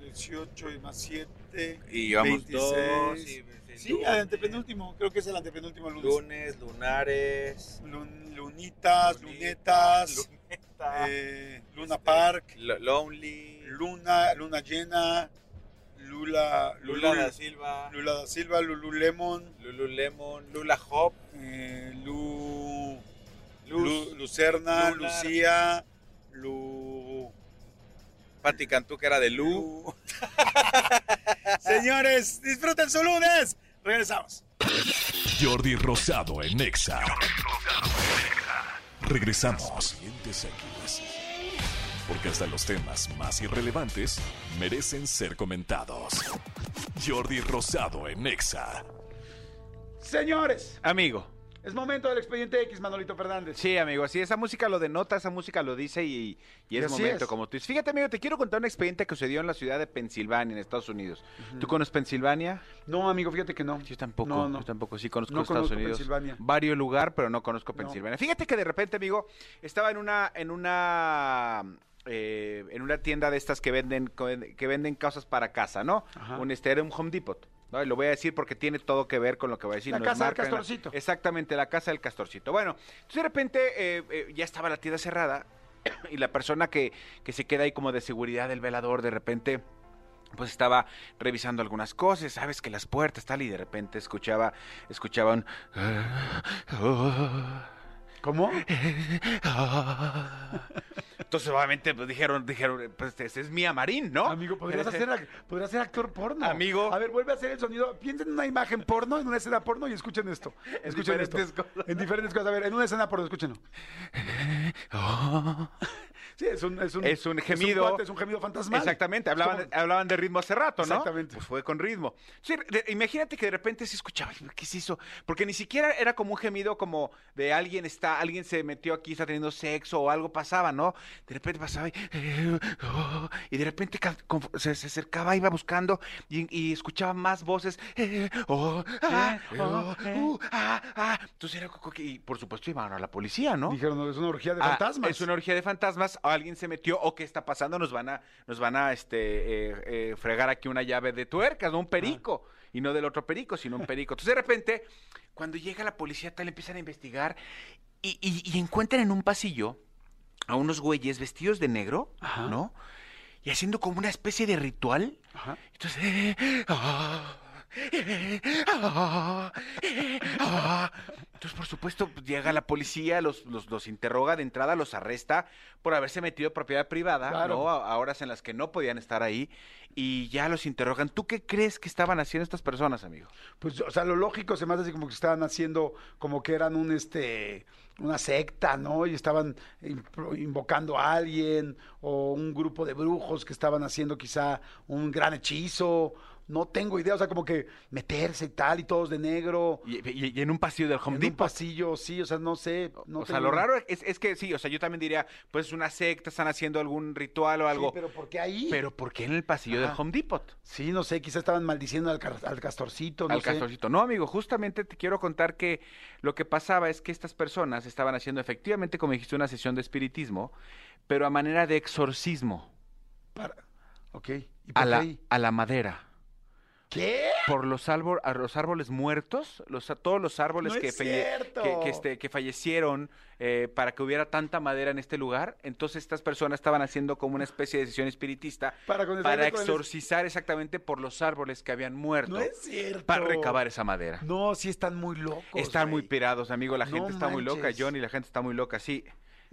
18 y más 7. y llevamos 26. dos. y- Sí, lunes, antepenúltimo, creo que es el antepenúltimo lunes. Lunes, lunares. Lun- lunitas, lunetas, Luneta, eh, Luna este, Park, Lo- Lonely. Luna, Luna Llena, Lula, Lula Lula, da Silva. Lula da Silva, Lululemon, Lululemon. Lula Hop. eh, Lu, Luz. Lu- Lucerna, Lunar. Lucía, Lu, Pati Cantú, que era de Lu. Señores, disfruten su lunes. Regresamos. Jordi Rosado en Exa. Regresamos. Porque hasta los temas más irrelevantes merecen ser comentados. Jordi Rosado en Exa. Señores, Amigo. Es momento del expediente X, Manolito Fernández. Sí, amigo, así esa música lo denota, esa música lo dice y, y es Y momento es. como tú dices. Fíjate, amigo, te quiero contar un expediente que sucedió en la ciudad de Pensilvania, en Estados Unidos. ¿Tú conoces Pensilvania? No, amigo, fíjate que no. Yo tampoco, No, no. yo tampoco, sí conozco No Estados conozco Unidos. Pensilvania. Varios lugar, pero no conozco No. Pensilvania. Fíjate que de repente, amigo, estaba en una, en una, eh, en una tienda de estas que venden, que venden cosas para casa, ¿no? Ajá. Un este era un Home Depot. ¿No? Y lo voy a decir porque tiene todo que ver con lo que voy a decir. La casa del. Castorcito. Exactamente, la casa del castorcito. Bueno, entonces de repente eh, eh, ya estaba la tienda cerrada y la persona que, que se queda ahí como de seguridad del velador de repente pues estaba revisando algunas cosas, sabes que las puertas tal y de repente escuchaba escuchaba un ¿Cómo? Entonces obviamente pues dijeron dijeron pues ese es Mía Marín, ¿no? Amigo, podrías hacer, ac- podrías ser actor porno. Amigo. A ver, vuelve a hacer el sonido. Piensen en una imagen porno, en una escena porno y escuchen esto. Escuchen esto. diferentes cosas. En diferentes cosas. A ver, en una escena porno, escúchenlo. Sí, es un, es un, Es un gemido. cuate, Es un, gemido fantasmal. Exactamente, Es hablaban, como- hablaban de ritmo hace rato, ¿no? Exactamente. Pues fue con ritmo. Sí, de- imagínate que de repente se escuchaba, "Ay, ¿qué se hizo? Porque ni siquiera era como un gemido como de alguien está, alguien se metió aquí, está teniendo sexo o algo pasaba, ¿no? De repente pasaba y, y de repente se, se acercaba, iba buscando y, y escuchaba más voces. eh, oh, ah, Eh, oh, uh, ah, ah. Entonces era y por supuesto iban a la policía, ¿no? Dijeron, es una orgía de Ah, fantasmas. Es una orgía de fantasmas. Alguien se metió o qué está pasando. Nos van a, nos van a este, eh, eh, fregar aquí una llave de tuercas, no un perico. Y no del otro perico, sino un perico. Entonces, de repente, cuando llega la policía, tal, empiezan a investigar y, y- y encuentran en un pasillo a unos güeyes vestidos de negro, Ajá. ¿no? Y haciendo como una especie de ritual. Ajá. Entonces, eh, ah, ah, ah. Entonces, por supuesto, pues, llega la policía, los, los, los interroga de entrada, los arresta por haberse metido en propiedad privada, Claro. ¿no? A, a horas en las que no podían estar ahí, y ya los interrogan. ¿Tú qué crees que estaban haciendo estas personas, amigo? Pues, o sea, lo lógico se me hace así como que estaban haciendo, como que eran un, este, una secta, ¿no? Y estaban invocando a alguien, o un grupo de brujos que estaban haciendo quizá un gran hechizo. No tengo idea, o sea, como que meterse y tal, y todos de negro. Y, y- y en un pasillo del Home en un Depot. pasillo, sí, o sea, no sé. No o sea, tengo- lo raro es, es que sí, o sea, yo también diría, pues es una secta, están haciendo algún ritual o algo. Sí, pero ¿por qué ahí? pero ¿por qué en el pasillo del. Home Depot? Sí, no sé, quizás estaban maldiciendo al, al castorcito, no al sé. castorcito. No, amigo, justamente te quiero contar que lo que pasaba es que estas personas estaban haciendo efectivamente, como dijiste, una sesión de espiritismo, pero a manera de exorcismo Para- Ok. ¿Y por a qué la, ahí? a la madera. ¿Qué? Por los, árbol, a los árboles muertos, los, a todos los árboles No que, es falle- cierto. que, que, este, que fallecieron eh, para que hubiera tanta madera en este lugar. Entonces estas personas estaban haciendo como una especie de sesión espiritista Para, el- exorcizar exactamente por los árboles que habían muerto. No es cierto. para recabar esa madera. No, sí están muy locos. Están muy pirados, amigo. La No gente está muy loca. Johnny. La gente está muy loca, sí.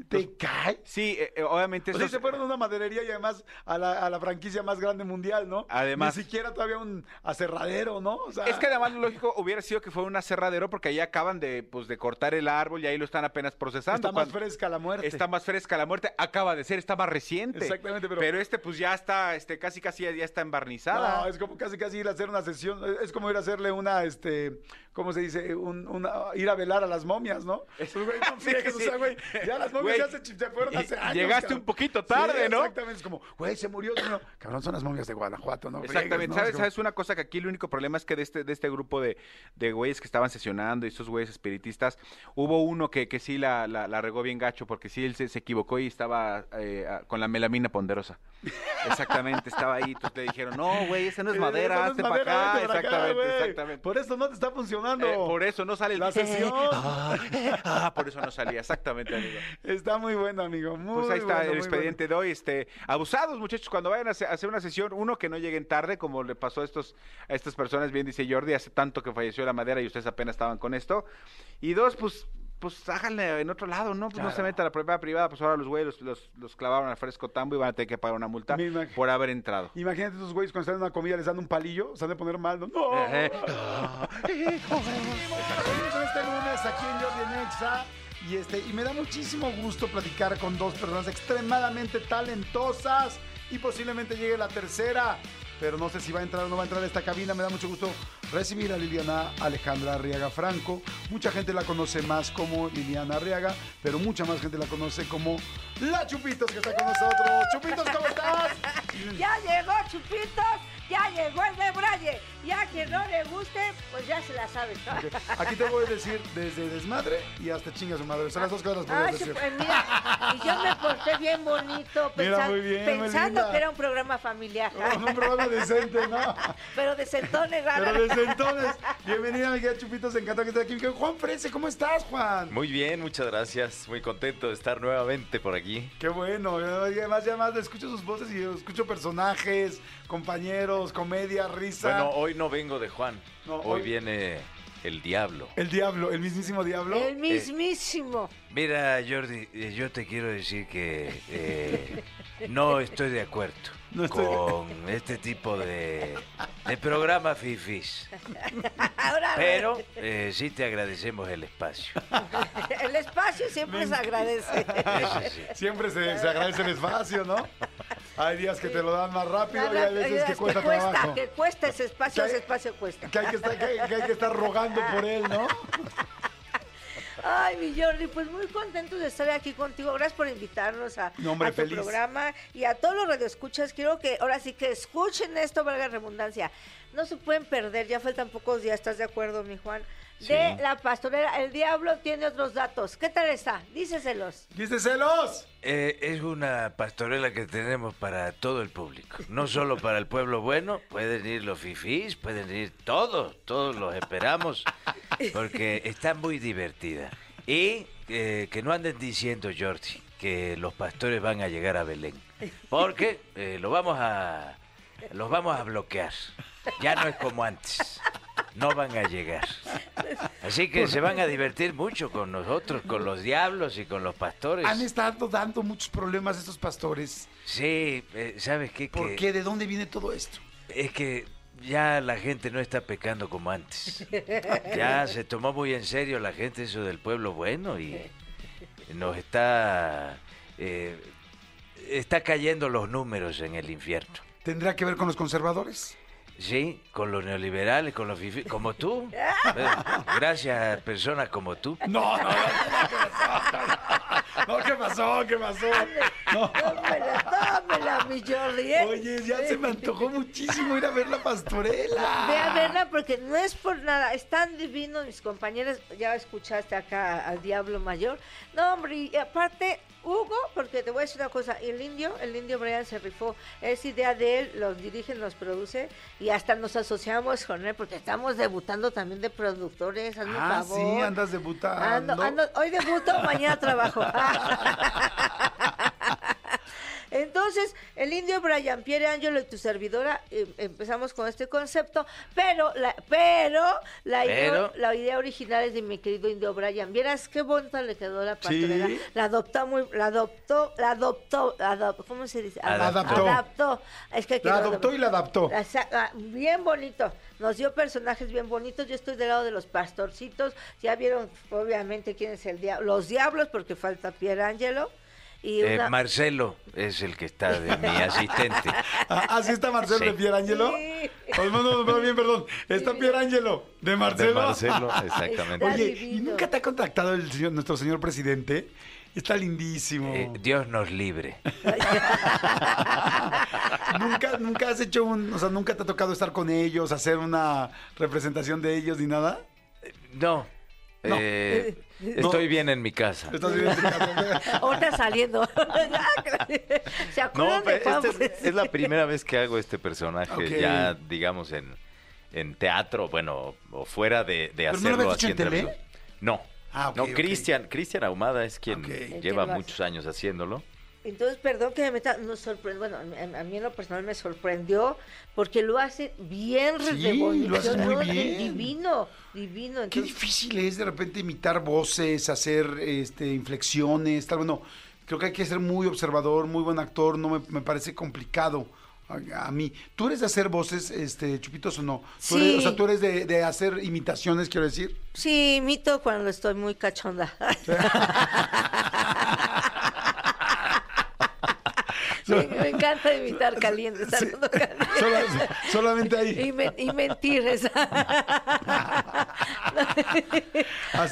¿Te cae? Sí, eh, eh, obviamente O sea, se fueron a una maderería y además a la, a la franquicia más grande mundial, ¿no? Además- Ni siquiera todavía un aserradero, ¿no? O sea, Es que además lo lógico hubiera sido que fue un aserradero porque ahí acaban de, pues, de cortar el árbol y ahí lo están apenas procesando. está más fresca la muerte. Está más fresca la muerte, acaba de ser, está más reciente. Exactamente, pero- este pues ya está, este, casi casi ya, está embarnizada. No, es como casi casi ir a hacer una sesión, es como ir a hacerle una, este, ¿cómo se dice? Un- una, ir a velar a las momias, ¿no? Pues, güey, no Sí, o sea, güey, ya las momias Güey, ya se, se fueron hace y- años. llegaste cabrón. un poquito tarde, Sí, ¿no? Exactamente, es como, güey, se murió, no. Cabrón, son las momias de Guanajuato, ¿no? Friegues, Exactamente, ¿no? ¿sabes? Es como- ¿Sabes una cosa? Que aquí el único problema es que de este, de este grupo de, de güeyes que estaban sesionando y estos güeyes espiritistas, hubo uno que, que sí la, la, la regó bien gacho porque sí él se, se equivocó y estaba eh, con la melamina ponderosa. Exactamente, estaba ahí, entonces le dijeron, no, güey, esa no es Eh, madera, no hazte para acá. para Exactamente, exactamente. Por eso no te está funcionando. Eh, por eso no sale el La sesión. Ah, ah, por eso no salía, exactamente, amigo. Está muy bueno, amigo. Muy Pues ahí está bueno, el expediente de hoy. Este, abusados, muchachos, cuando vayan a hacer- a hacer una sesión, uno que no lleguen tarde, como le pasó a estos, a estas personas, bien dice Jordi, hace tanto que falleció la madera y ustedes apenas estaban con esto. Y dos, pues, pues háganle en otro lado, ¿no? Pues no se meta a la propiedad privada, pues ahora los güeyes los, los, los clavaron al fresco tambo y van a tener que pagar una multa por haber entrado. Imagínate esos güeyes cuando están en una comida les dan un palillo, se han de poner mal, ¿no? ¡No! Ejé. Seguimos en este lunes aquí en Jordi en Exa, y este y me da muchísimo gusto platicar con dos personas extremadamente talentosas y posiblemente llegue la tercera, pero no sé si va a entrar o no va a entrar a esta cabina. Me da mucho gusto recibir a Liliana Alejandra Arriaga Franco. Mucha gente la conoce más como Liliana Arriaga, pero mucha más gente la conoce como La Chupitos que está con nosotros. Chupitos, ¿cómo estás? Ya llegó Chupitos, ya llegó el de Braille. Que no le guste, pues ya se la sabe. Aquí te voy a decir desde desmadre y hasta chinga su madre. Son las dos cosas que sí, decir. pues mira, y yo me porté bien bonito, Mira, pensa- muy bien, pensando que era un programa familiar. Oh, un programa decente, ¿no? Pero de sentones rara. Pero desde entonces, bienvenida, mi querida Chupitos, encantado que estés aquí. Juan Frese, ¿cómo estás, Juan? Muy bien, muchas gracias. Muy contento de estar nuevamente por aquí. Qué bueno, y además, ya más escucho sus voces y escucho personajes, compañeros, comedia, risa. Bueno, hoy no vengo de Juan. No, hoy, hoy- viene el diablo. El diablo, el mismísimo diablo. El mismísimo. Mira, Jordi, eh, yo te quiero decir que eh, no estoy de acuerdo No estoy- con este tipo de, de programa fifis. Ahora, Pero eh, sí te agradecemos el espacio. el espacio siempre se agradece. Sí. Siempre se, se agradece el espacio, ¿no? Hay días que te lo dan más rápido y hay veces que Es cuesta trabajo. que cuesta ese espacio, Que hay- ese espacio cuesta. Que hay que, estar, que hay- que hay que estar rogando por él, ¿no? Ay, mi Jordi, pues muy contento de estar aquí contigo. Gracias por invitarnos a, No, hombre, a tu feliz. programa y a todos los radioescuchas. Quiero que ahora sí que escuchen esto, valga redundancia. No se pueden perder, ya faltan pocos días, ¿estás de acuerdo, mi Juan? De la pastorela. El diablo tiene otros datos. ¿Qué tal está? Díceselos. ¿Viste celos? Eh, es una pastorela que tenemos para todo el público, no solo para el pueblo bueno, pueden ir los fifís, pueden ir todos, todos los esperamos, porque está muy divertida. Y eh, que no anden diciendo, Jordi, que los pastores van a llegar a Belén, porque eh, lo vamos a, los vamos a bloquear, ya no es como antes. No van a llegar. Así que se van a divertir mucho con nosotros, con los diablos y con los pastores. Han estado dando muchos problemas estos pastores. Sí, eh, ¿sabes qué? ¿Por Que qué? ¿De dónde viene todo esto? Es que ya la gente no está pecando como antes. Ya se tomó muy en serio la gente eso del pueblo bueno y nos está... eh, está cayendo los números en el infierno. ¿Tendrá que ver con los conservadores? Sí, con los neoliberales, con los fifi, como tú. Gracias, personas como tú. No, no, no, no, ¿qué pasó? ¿Qué pasó? No. Tómela, tómela, mi Jordi. ¿eh? Oye, ya se me antojó muchísimo ir a ver la pastorela. Ve a verla porque no es por nada, están divinos mis compañeros, ya escuchaste acá al Diablo Mayor. No, hombre, y aparte, Hugo, porque te voy a decir una cosa, el indio, el indio Brian se rifó, es idea de él, los dirige, los produce y hasta nos asociamos con él porque estamos debutando también de productores, hazme Ah, favor. sí, andas debutando. Ando- ando- hoy debuto, mañana trabajo. Entonces, el indio Brian Pierre Angelo y tu servidora eh, empezamos con este concepto, pero la, pero, la, Idea, Pero. la idea original es de mi querido indio Brian. Vieras qué bonita le quedó la. Sí. La adoptó muy, la adoptó, la adoptó, adop- ¿cómo se dice? Adaptó. Adaptó. Es que La adoptó y la adaptó. ah, bien bonito. Nos dio personajes bien bonitos. Yo estoy del lado de los pastorcitos. Ya vieron, obviamente, quién es el diablo. Los diablos, porque falta Pierangelo. Y Eh. Marcelo es el que está de mi asistente. Ah, Así está Marcelo Sí. de Pierangelo. Sí. Os mando no, bien, perdón. Está Pierangelo de Marcelo. De Marcelo, exactamente. Oye, ¿y nunca te ha contactado el señor, nuestro señor presidente? Está lindísimo. Eh, Dios nos libre. ¿Nunca, nunca has hecho un, o sea, nunca te ha tocado estar con ellos, hacer una representación de ellos ni nada? No. No. eh, estoy bien en mi casa. ¿Estás bien en tu casa? Ahorita saliendo. ¿Se acuerdan No, de pero Juan? esta es, es la primera vez que hago este personaje, ya digamos en, en teatro, bueno, o fuera de, de ¿Pero no lo hacerlo así en tele? televisión. No, Ah, no. Cristian, Cristian Ahumada es quien lleva muchos años haciéndolo. Entonces, perdón que me meta, nos sorprendió, bueno, a, a mí en lo personal me sorprendió porque lo hace bien Sí, lo haces muy bien. Divino, divino. Qué Entonces, difícil es de repente imitar voces, hacer este, inflexiones, tal. Bueno, creo que hay que ser muy observador, muy buen actor, no me, me parece complicado a, a mí. ¿Tú eres de hacer voces, este, Chupitos, o no? ¿Tú Sí. eres- o sea, tú eres de, de hacer imitaciones, quiero decir. sí, imito cuando estoy muy cachonda. Sí, me encanta imitar caliente, saludo caliente. Sola- solamente ahí. Y, men- y mentir.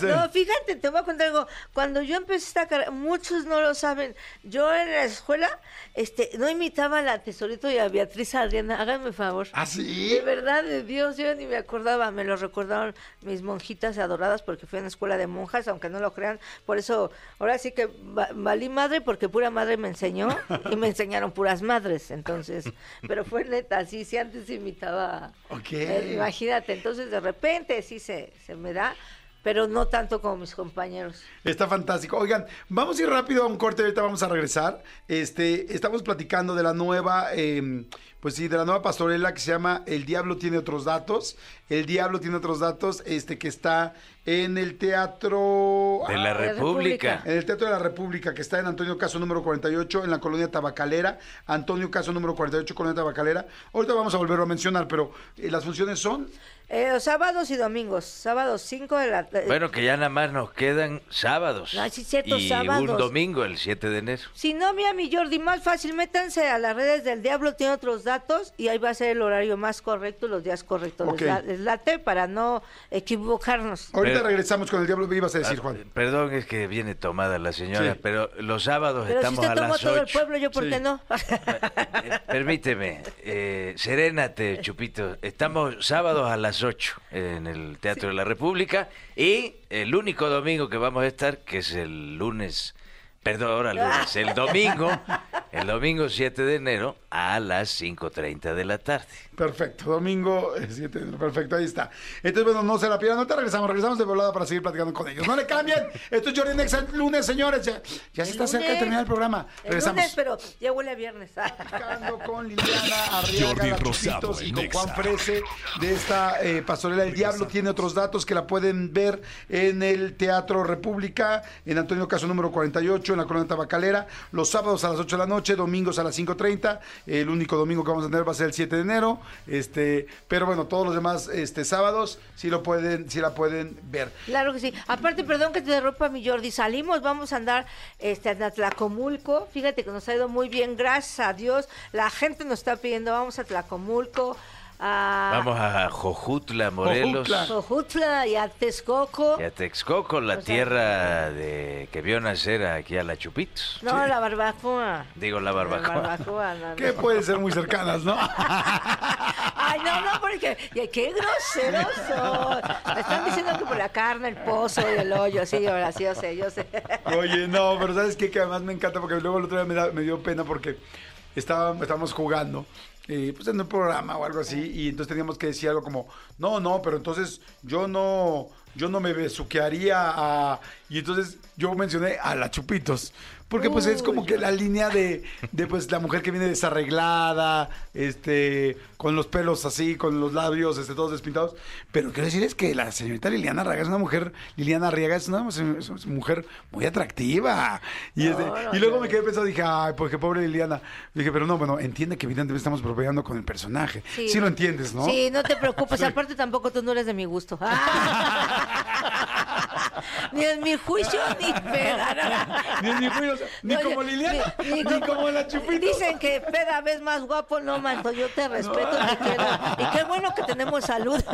No, fíjate, te voy a contar algo. Cuando yo empecé esta carrera, muchos no lo saben. Yo en la escuela este, no imitaba a la Tesorito y a Beatriz Adriana. Háganme favor. ¿Ah, sí? De verdad, de Dios, yo ni me acordaba. Me lo recordaron mis monjitas adoradas porque fui a una escuela de monjas, aunque no lo crean. Por eso, ahora sí que va- valí madre porque pura madre me enseñó y me enseñaron puras madres. Entonces, pero fue neta, sí, sí, antes imitaba. Ok. Eh, imagínate, entonces de repente sí se, se me da, pero no tanto como mis compañeros. Está fantástico. Oigan, vamos a ir rápido a un corte, ahorita vamos a regresar. Este, estamos platicando de la nueva, eh, pues sí, de la nueva pastorela que se llama El Diablo tiene otros datos. El Diablo tiene otros datos, este, que está en el teatro. De Ah, la República. en el Teatro de la República, que está en Antonio Caso número 48, en la colonia Tabacalera. Antonio Caso número 48, colonia Tabacalera. Ahorita vamos a volverlo a mencionar, pero eh, las funciones son. Eh, los sábados y domingos, sábados 5 de la eh, Bueno, que ya nada más nos quedan sábados. No, sí es cierto, y sábados. un domingo, el 7 de enero. Si no, mira mi Jordi, más fácil, métanse a las redes del Diablo, tiene otros datos y ahí va a ser el horario más correcto, los días correctos. Ok. Les, la- les late para no equivocarnos. Ahorita Pero- regresamos con el Diablo, ¿qué ibas a decir, Ah, Juan? Perdón, es que viene tomada la señora, Sí. pero los sábados Pero si estamos usted a tomó las todo el 8. pueblo, ¿yo por Sí. qué no? Eh, Permíteme, eh, serénate, Chupito. Estamos sábados a las 8 en el Teatro de la República y el único domingo que vamos a estar, que es el lunes, perdón, ahora lunes, el domingo, el domingo 7 de enero a las 5.30 de la tarde. Perfecto, domingo eh, 7 de enero, perfecto, ahí está. Entonces, bueno, no se la pierdan, no te regresamos, regresamos de volada para seguir platicando con ellos. No le cambien, esto es Jordi Nexa, el lunes, señores, ya, ya se está cerca de lunes. terminar el programa. El Regresamos. lunes, pero ya huele a viernes. Platicando con Liliana Arriaga, Jordi Rosado y con Nexa. Juan Frese de esta eh, pastorela El Diablo. Tiene otros datos que la pueden ver en el Teatro República, en Antonio Caso número 48, en la Colonia Tabacalera, los sábados a las 8 de la noche, domingos a las 5.30. El único domingo que vamos a tener va a ser el 7 de enero. Este, pero bueno, todos los demás este, sábados sí lo pueden, sí la pueden ver. Claro que sí. Aparte, perdón que te derropa mi Jordi. Salimos, vamos a andar este, a Tlacomulco. Fíjate que nos ha ido muy bien, gracias a Dios. La gente nos está pidiendo, vamos a Tlacomulco. A Vamos a Jojutla, Morelos. Jojutla. Jojutla y a Texcoco. Y a Texcoco, la O sea- tierra de que vio nacer aquí a la Chupitos. No, la barbacoa. Digo, la La barbacoa. barbacoa, no, no. Que pueden ser muy cercanas, ¿no? Ay, no, no, porque qué groseros son. Me están diciendo que por la carne, el pozo y el hoyo, sí, ahora sí, yo sé, yo sé. Oye, no, pero ¿sabes qué? Que además me encanta porque luego el otro día me, da- me dio pena porque estaba, estábamos jugando, eh, pues en un programa o algo así, y entonces teníamos que decir algo como, no, no, pero entonces yo no, yo no me besuquearía a... Y entonces yo mencioné a la Chupitos. Porque pues es como que la línea de, de pues la mujer que viene desarreglada, este, con los pelos así, con los labios, este, todos despintados. Pero quiero decir es que la señorita Liliana Arriaga es una mujer, Liliana Arriaga es una, es una mujer muy atractiva. Y, este, No, no, y luego no. me quedé pensando, dije, ay, pues qué pobre Liliana. Dije, pero no, bueno, entiende que evidentemente estamos bromeando con el personaje. Sí, lo entiendes, ¿no? Sí, no te preocupes. Aparte, tampoco tú no eres de mi gusto. ni en mi juicio, ni peda. Ni en mi juicio, ni No, como yo- Liliana, ni, como la Chupito. Dicen que peda ves más guapo, no, manto. Yo te respeto, te quiero. Y qué bueno que tenemos salud.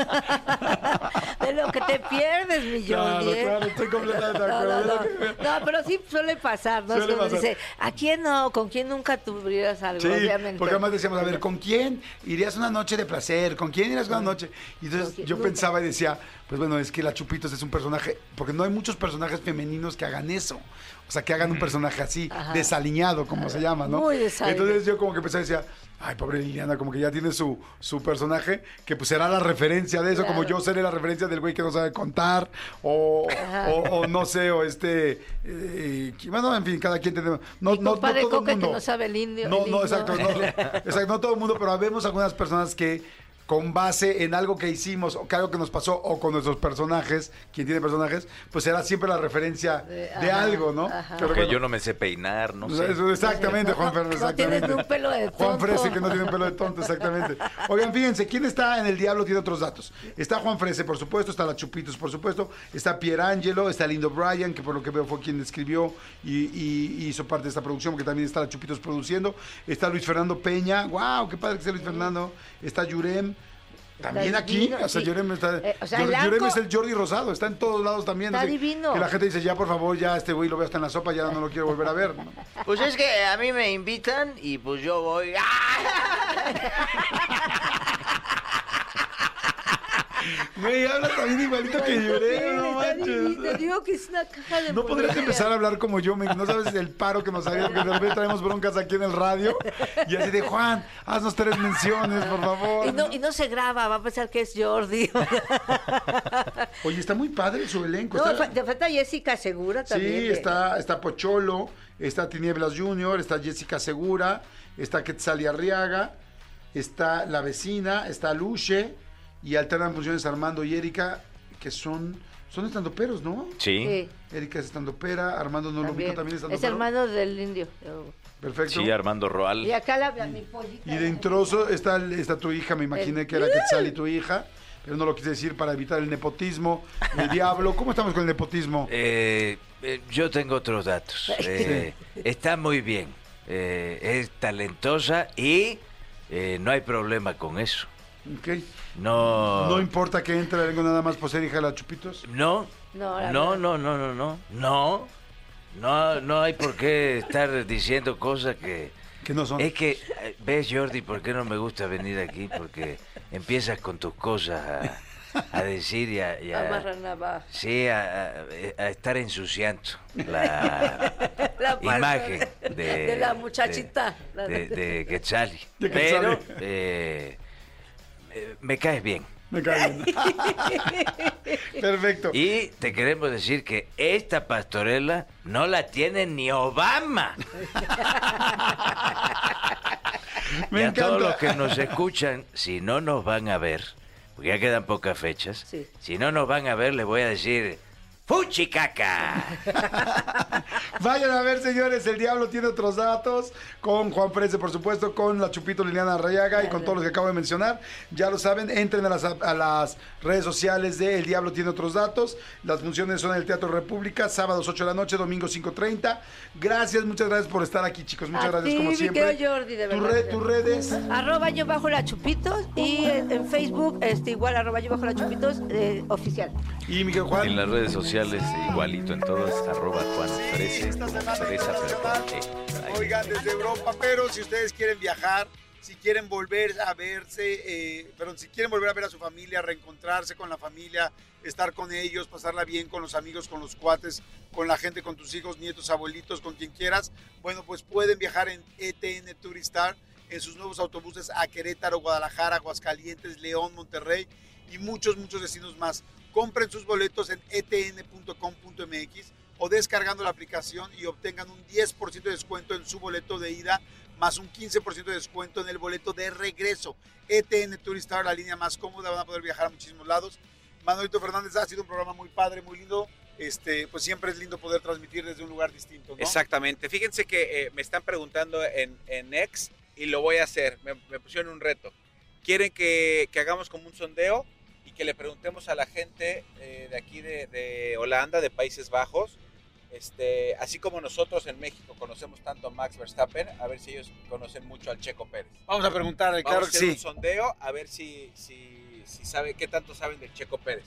de lo que te pierdes, mi Claro, ¿eh? claro, estoy completamente de No, acuerdo. no, pero sí suele pasar, ¿no? Es Suele pasar. dice, ¿a quién no? ¿Con quién nunca tuvieras algo? Sí, Obviamente. porque además decíamos, a ver, ¿con quién irías una noche de placer? ¿Con quién irías una noche? Y entonces yo Nunca. pensaba y decía, pues bueno, es que la Chupitos es un personaje, porque no hay muchos personajes femeninos que hagan eso. O sea, que hagan un personaje así, desaliñado, como se llama, ¿no? Muy desaliñado. Entonces yo como que pensaba y decía, ay, pobre Liliana, como que ya tiene su, su personaje, que pues será la referencia de eso, como yo seré la referencia del güey que no sabe contar, o, Ajá. o, o no sé, o este, eh, bueno, en fin, cada quien tenemos, no, Mi no, no todo el Coque que mundo. no sabe el indio. No, el no, himno. exacto, no, exacto, no todo el mundo, pero vemos algunas personas que con base en algo que hicimos o que algo que nos pasó o con nuestros personajes, quien tiene personajes, pues será siempre la referencia de, De- ajá, algo, ¿no? ajá. Pero Que bueno, yo no me sé peinar, no sé. eso, exactamente, Juan No exactamente. tienes ni un pelo de Juan tonto. Frese que no tiene un pelo de tonto, exactamente. Oigan, fíjense, ¿quién está en el Diablo? Tiene otros datos. Está Juan Frese, por supuesto, está la Chupitos, por supuesto, está Pierangelo, está Lindo Bryan, que por lo que veo fue quien escribió y, hizo parte de esta producción, porque también está la Chupitos produciendo. Está Luis Fernando Peña, wow, qué padre que sea Luis Fernando. Está Yurem. También Está aquí, divino, o sea, sí. Yurem está. Eh, o sea, arco- es el Jordi Rosado, está en todos lados también. Está así divino. Que la gente dice, ya por favor, ya este güey lo veo hasta en la sopa, ya no lo quiero volver a ver. Pues es que a mí me invitan y pues yo voy. Güey, habla también igualito que Yurem, no Te digo que es una caja de No podrías empezar a hablar como yo, no sabes el paro que nos haría, porque de repente traemos broncas aquí en el radio. Y así de, Juan, haznos tres menciones, por favor. Y no, y no se graba, va a pensar que es Jordi. Oye, está muy padre su elenco. No, está- te falta Jessica Segura también. Sí, está, está Pocholo, está Tinieblas Junior, está Jessica Segura, está Quetzali Arriaga, está La Vecina, está Luche y alternan funciones Armando y Erika, que son, son estandoperos, ¿no? Sí. Sí, Erika es estandopera, Armando no lo ubico, también es Es estandopero. hermano del indio. Perfecto. Sí, Armando Roal. Y acá la, mi pollita. Y de introso está, está tu hija, me imaginé que era Quetzali tu hija, pero no lo quise decir para evitar el nepotismo, el diablo. ¿Cómo estamos con el nepotismo? Eh, eh, yo tengo otros datos. Eh, está muy bien. Eh, es talentosa y eh, no hay problema con eso. Ok. No. No importa que entre algo nada más por ser hija de la Chupitos. No. No, la No, no, no, no, no. No. No, no hay por qué estar diciendo cosas que. Que no son. Es que, ves, Jordi, ¿por qué no me gusta venir aquí? Porque empiezas con tus cosas a, a decir y a, y a- sí, a, estar ensuciando la La imagen de, de la muchachita. de, de- de Quetzali. De Quetzali. Pero eh, eh, me caes bien. Me cae bien. Perfecto. Y te queremos decir que esta pastorela no la tiene ni Obama. Me y a todos los que nos escuchan, si no nos van a ver, porque ya quedan pocas fechas, Sí. si no nos van a ver, les voy a decir, Fuchicaca. Vayan a ver, señores, el diablo tiene otros datos. Con Juan Prese, por supuesto, con la Chupito Liliana Rayaga y con todos los que acabo de mencionar. Ya lo saben, entren a las, a las redes sociales de El Diablo tiene otros datos. Las funciones son en el Teatro República, sábados 8 de la noche, domingo 5.30. Gracias, muchas gracias por estar aquí, chicos. Muchas A gracias, ti, como siempre. Jordi, de Tu red- tus redes. Arroba yo bajo la chupitos y en, en Facebook este, igual arroba yo bajo la chupitos eh, oficial. Y Miguel Juan. En las redes sociales, igualito en todas, arroba Juan esta semana Fresa, pero. E. Oigan, desde Europa, pero si ustedes quieren viajar, si quieren volver a verse, eh, pero si quieren volver a ver a su familia, reencontrarse con la familia, estar con ellos, pasarla bien con los amigos, con los cuates, con la gente, con tus hijos, nietos, abuelitos, con quien quieras, bueno, pues pueden viajar en ETN Turistar en sus nuevos autobuses a Querétaro, Guadalajara, Aguascalientes, León, Monterrey y muchos, muchos destinos más. Compren sus boletos en etn.com.mx o descargando la aplicación y obtengan un 10% de descuento en su boleto de ida más un 15% de descuento en el boleto de regreso. ETN Turistar, la línea más cómoda, van a poder viajar a muchísimos lados. Manolito Fernández ha sido un programa muy padre, muy lindo. Este, pues siempre es lindo poder transmitir desde un lugar distinto. Exactamente. Fíjense que eh, me están preguntando en, en X y lo voy a hacer. Me, me pusieron un reto. Quieren que, que hagamos como un sondeo y que le preguntemos a la gente eh, de aquí de, de Holanda, de Países Bajos, este, así como nosotros en México conocemos tanto a Max Verstappen, a ver si ellos conocen mucho al Checo Pérez. Vamos a preguntarle, Vamos claro a que hacer sí. un sondeo a ver si, si, si sabe qué tanto saben del Checo Pérez.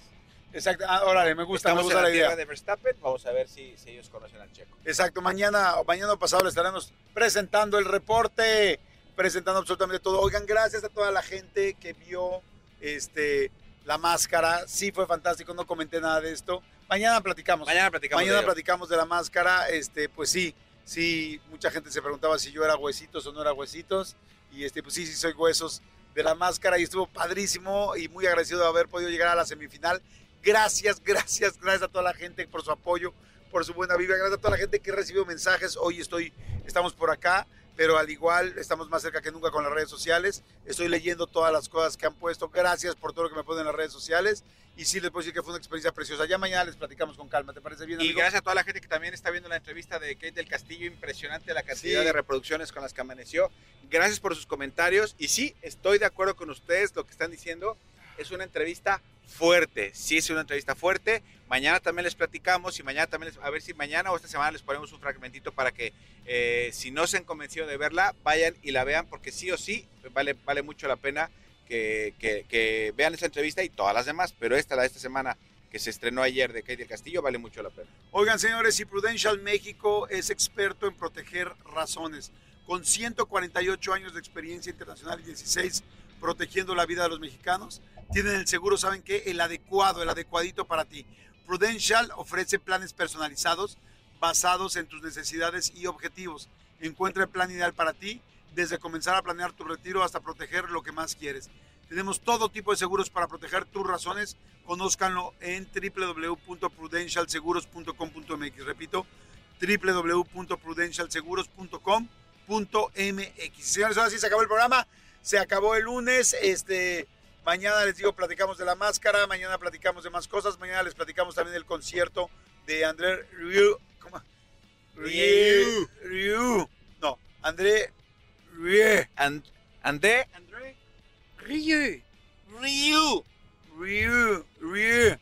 Exacto. Ah, órale, me gusta, Estamos me gusta en la la idea. de Verstappen, vamos a ver si, si ellos conocen al Checo. Exacto, mañana o mañana pasado le estaremos presentando el reporte, presentando absolutamente todo. Oigan, gracias a toda la gente que vio este la máscara. Sí fue fantástico, no comenté nada de esto. Mañana platicamos. Mañana platicamos. Mañana de platicamos de la máscara. Este, pues sí, sí, mucha gente se preguntaba si yo era huesitos o no era huesitos. Y este, pues sí, sí soy huesos de la máscara y estuvo padrísimo y muy agradecido de haber podido llegar a la semifinal. Gracias, gracias, gracias a toda la gente por su apoyo, por su buena vibra, gracias a toda la gente que recibió mensajes. Hoy estoy, estamos por acá, pero al igual estamos más cerca que nunca con las redes sociales. Estoy leyendo todas las cosas que han puesto. Gracias por todo lo que me ponen en las redes sociales. Y sí, les puedo decir que fue una experiencia preciosa. Ya mañana les platicamos con calma. ¿Te parece bien, Y amigo? gracias a toda la gente que también está viendo la entrevista de Kate del Castillo, impresionante la cantidad Sí. de reproducciones con las que amaneció. Gracias por sus comentarios y sí, estoy de acuerdo con ustedes, lo que están diciendo es una entrevista fuerte, sí es una entrevista fuerte. Mañana también les platicamos y mañana también, les- a ver si mañana o esta semana les ponemos un fragmentito para que eh, si no se han convencido de verla, vayan y la vean porque sí o sí vale, vale mucho la pena que, vean esa entrevista y todas las demás, pero esta, la de esta semana que se estrenó ayer de Kate del Castillo, vale mucho la pena. Oigan, señores, y Prudential México es experto en proteger razones. Con 148 años de experiencia internacional y 16 protegiendo la vida de los mexicanos, tienen el seguro, ¿saben qué? El adecuado, el adecuadito para ti. Prudential ofrece planes personalizados basados en tus necesidades y objetivos. Encuentra el plan ideal para ti, desde comenzar a planear tu retiro hasta proteger lo que más quieres. Tenemos todo tipo de seguros para proteger tus razones. Conózcanlo en www.prudentialseguros.com.mx. Repito, www.prudentialseguros.com.mx. Señores, ahora sí se acabó el programa. Se acabó el lunes. Este, mañana les digo, platicamos de la máscara. Mañana platicamos de más cosas. Mañana les platicamos también del concierto de André Rieu. ¿Cómo? Rieu. Rieu. No, André Rieu. And, André, Rieux. Ryu. Ryu. Ryu.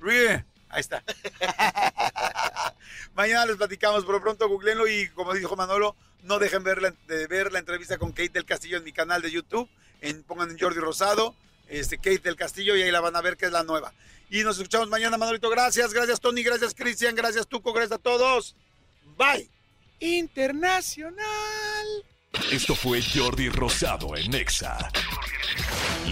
Ryu. Ahí está. Mañana les platicamos. Por lo pronto, googleenlo y como dijo Manolo, no dejen ver la- de ver la entrevista con Kate del Castillo en mi canal de YouTube. En, pongan en Jordi Rosado, este, Kate del Castillo y ahí la van a ver que es la nueva. Y nos escuchamos mañana, Manolito. Gracias, gracias Tony, gracias Cristian, gracias Tuco, gracias a todos. Bye. Internacional. Esto fue Jordi Rosado en Exa.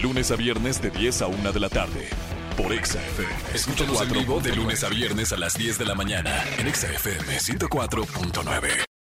Lunes a viernes de 10 a 1 de la tarde. Por Exa FM. Escúchanos en vivo de lunes a viernes a las 10 de la mañana en Exa FM 104.9.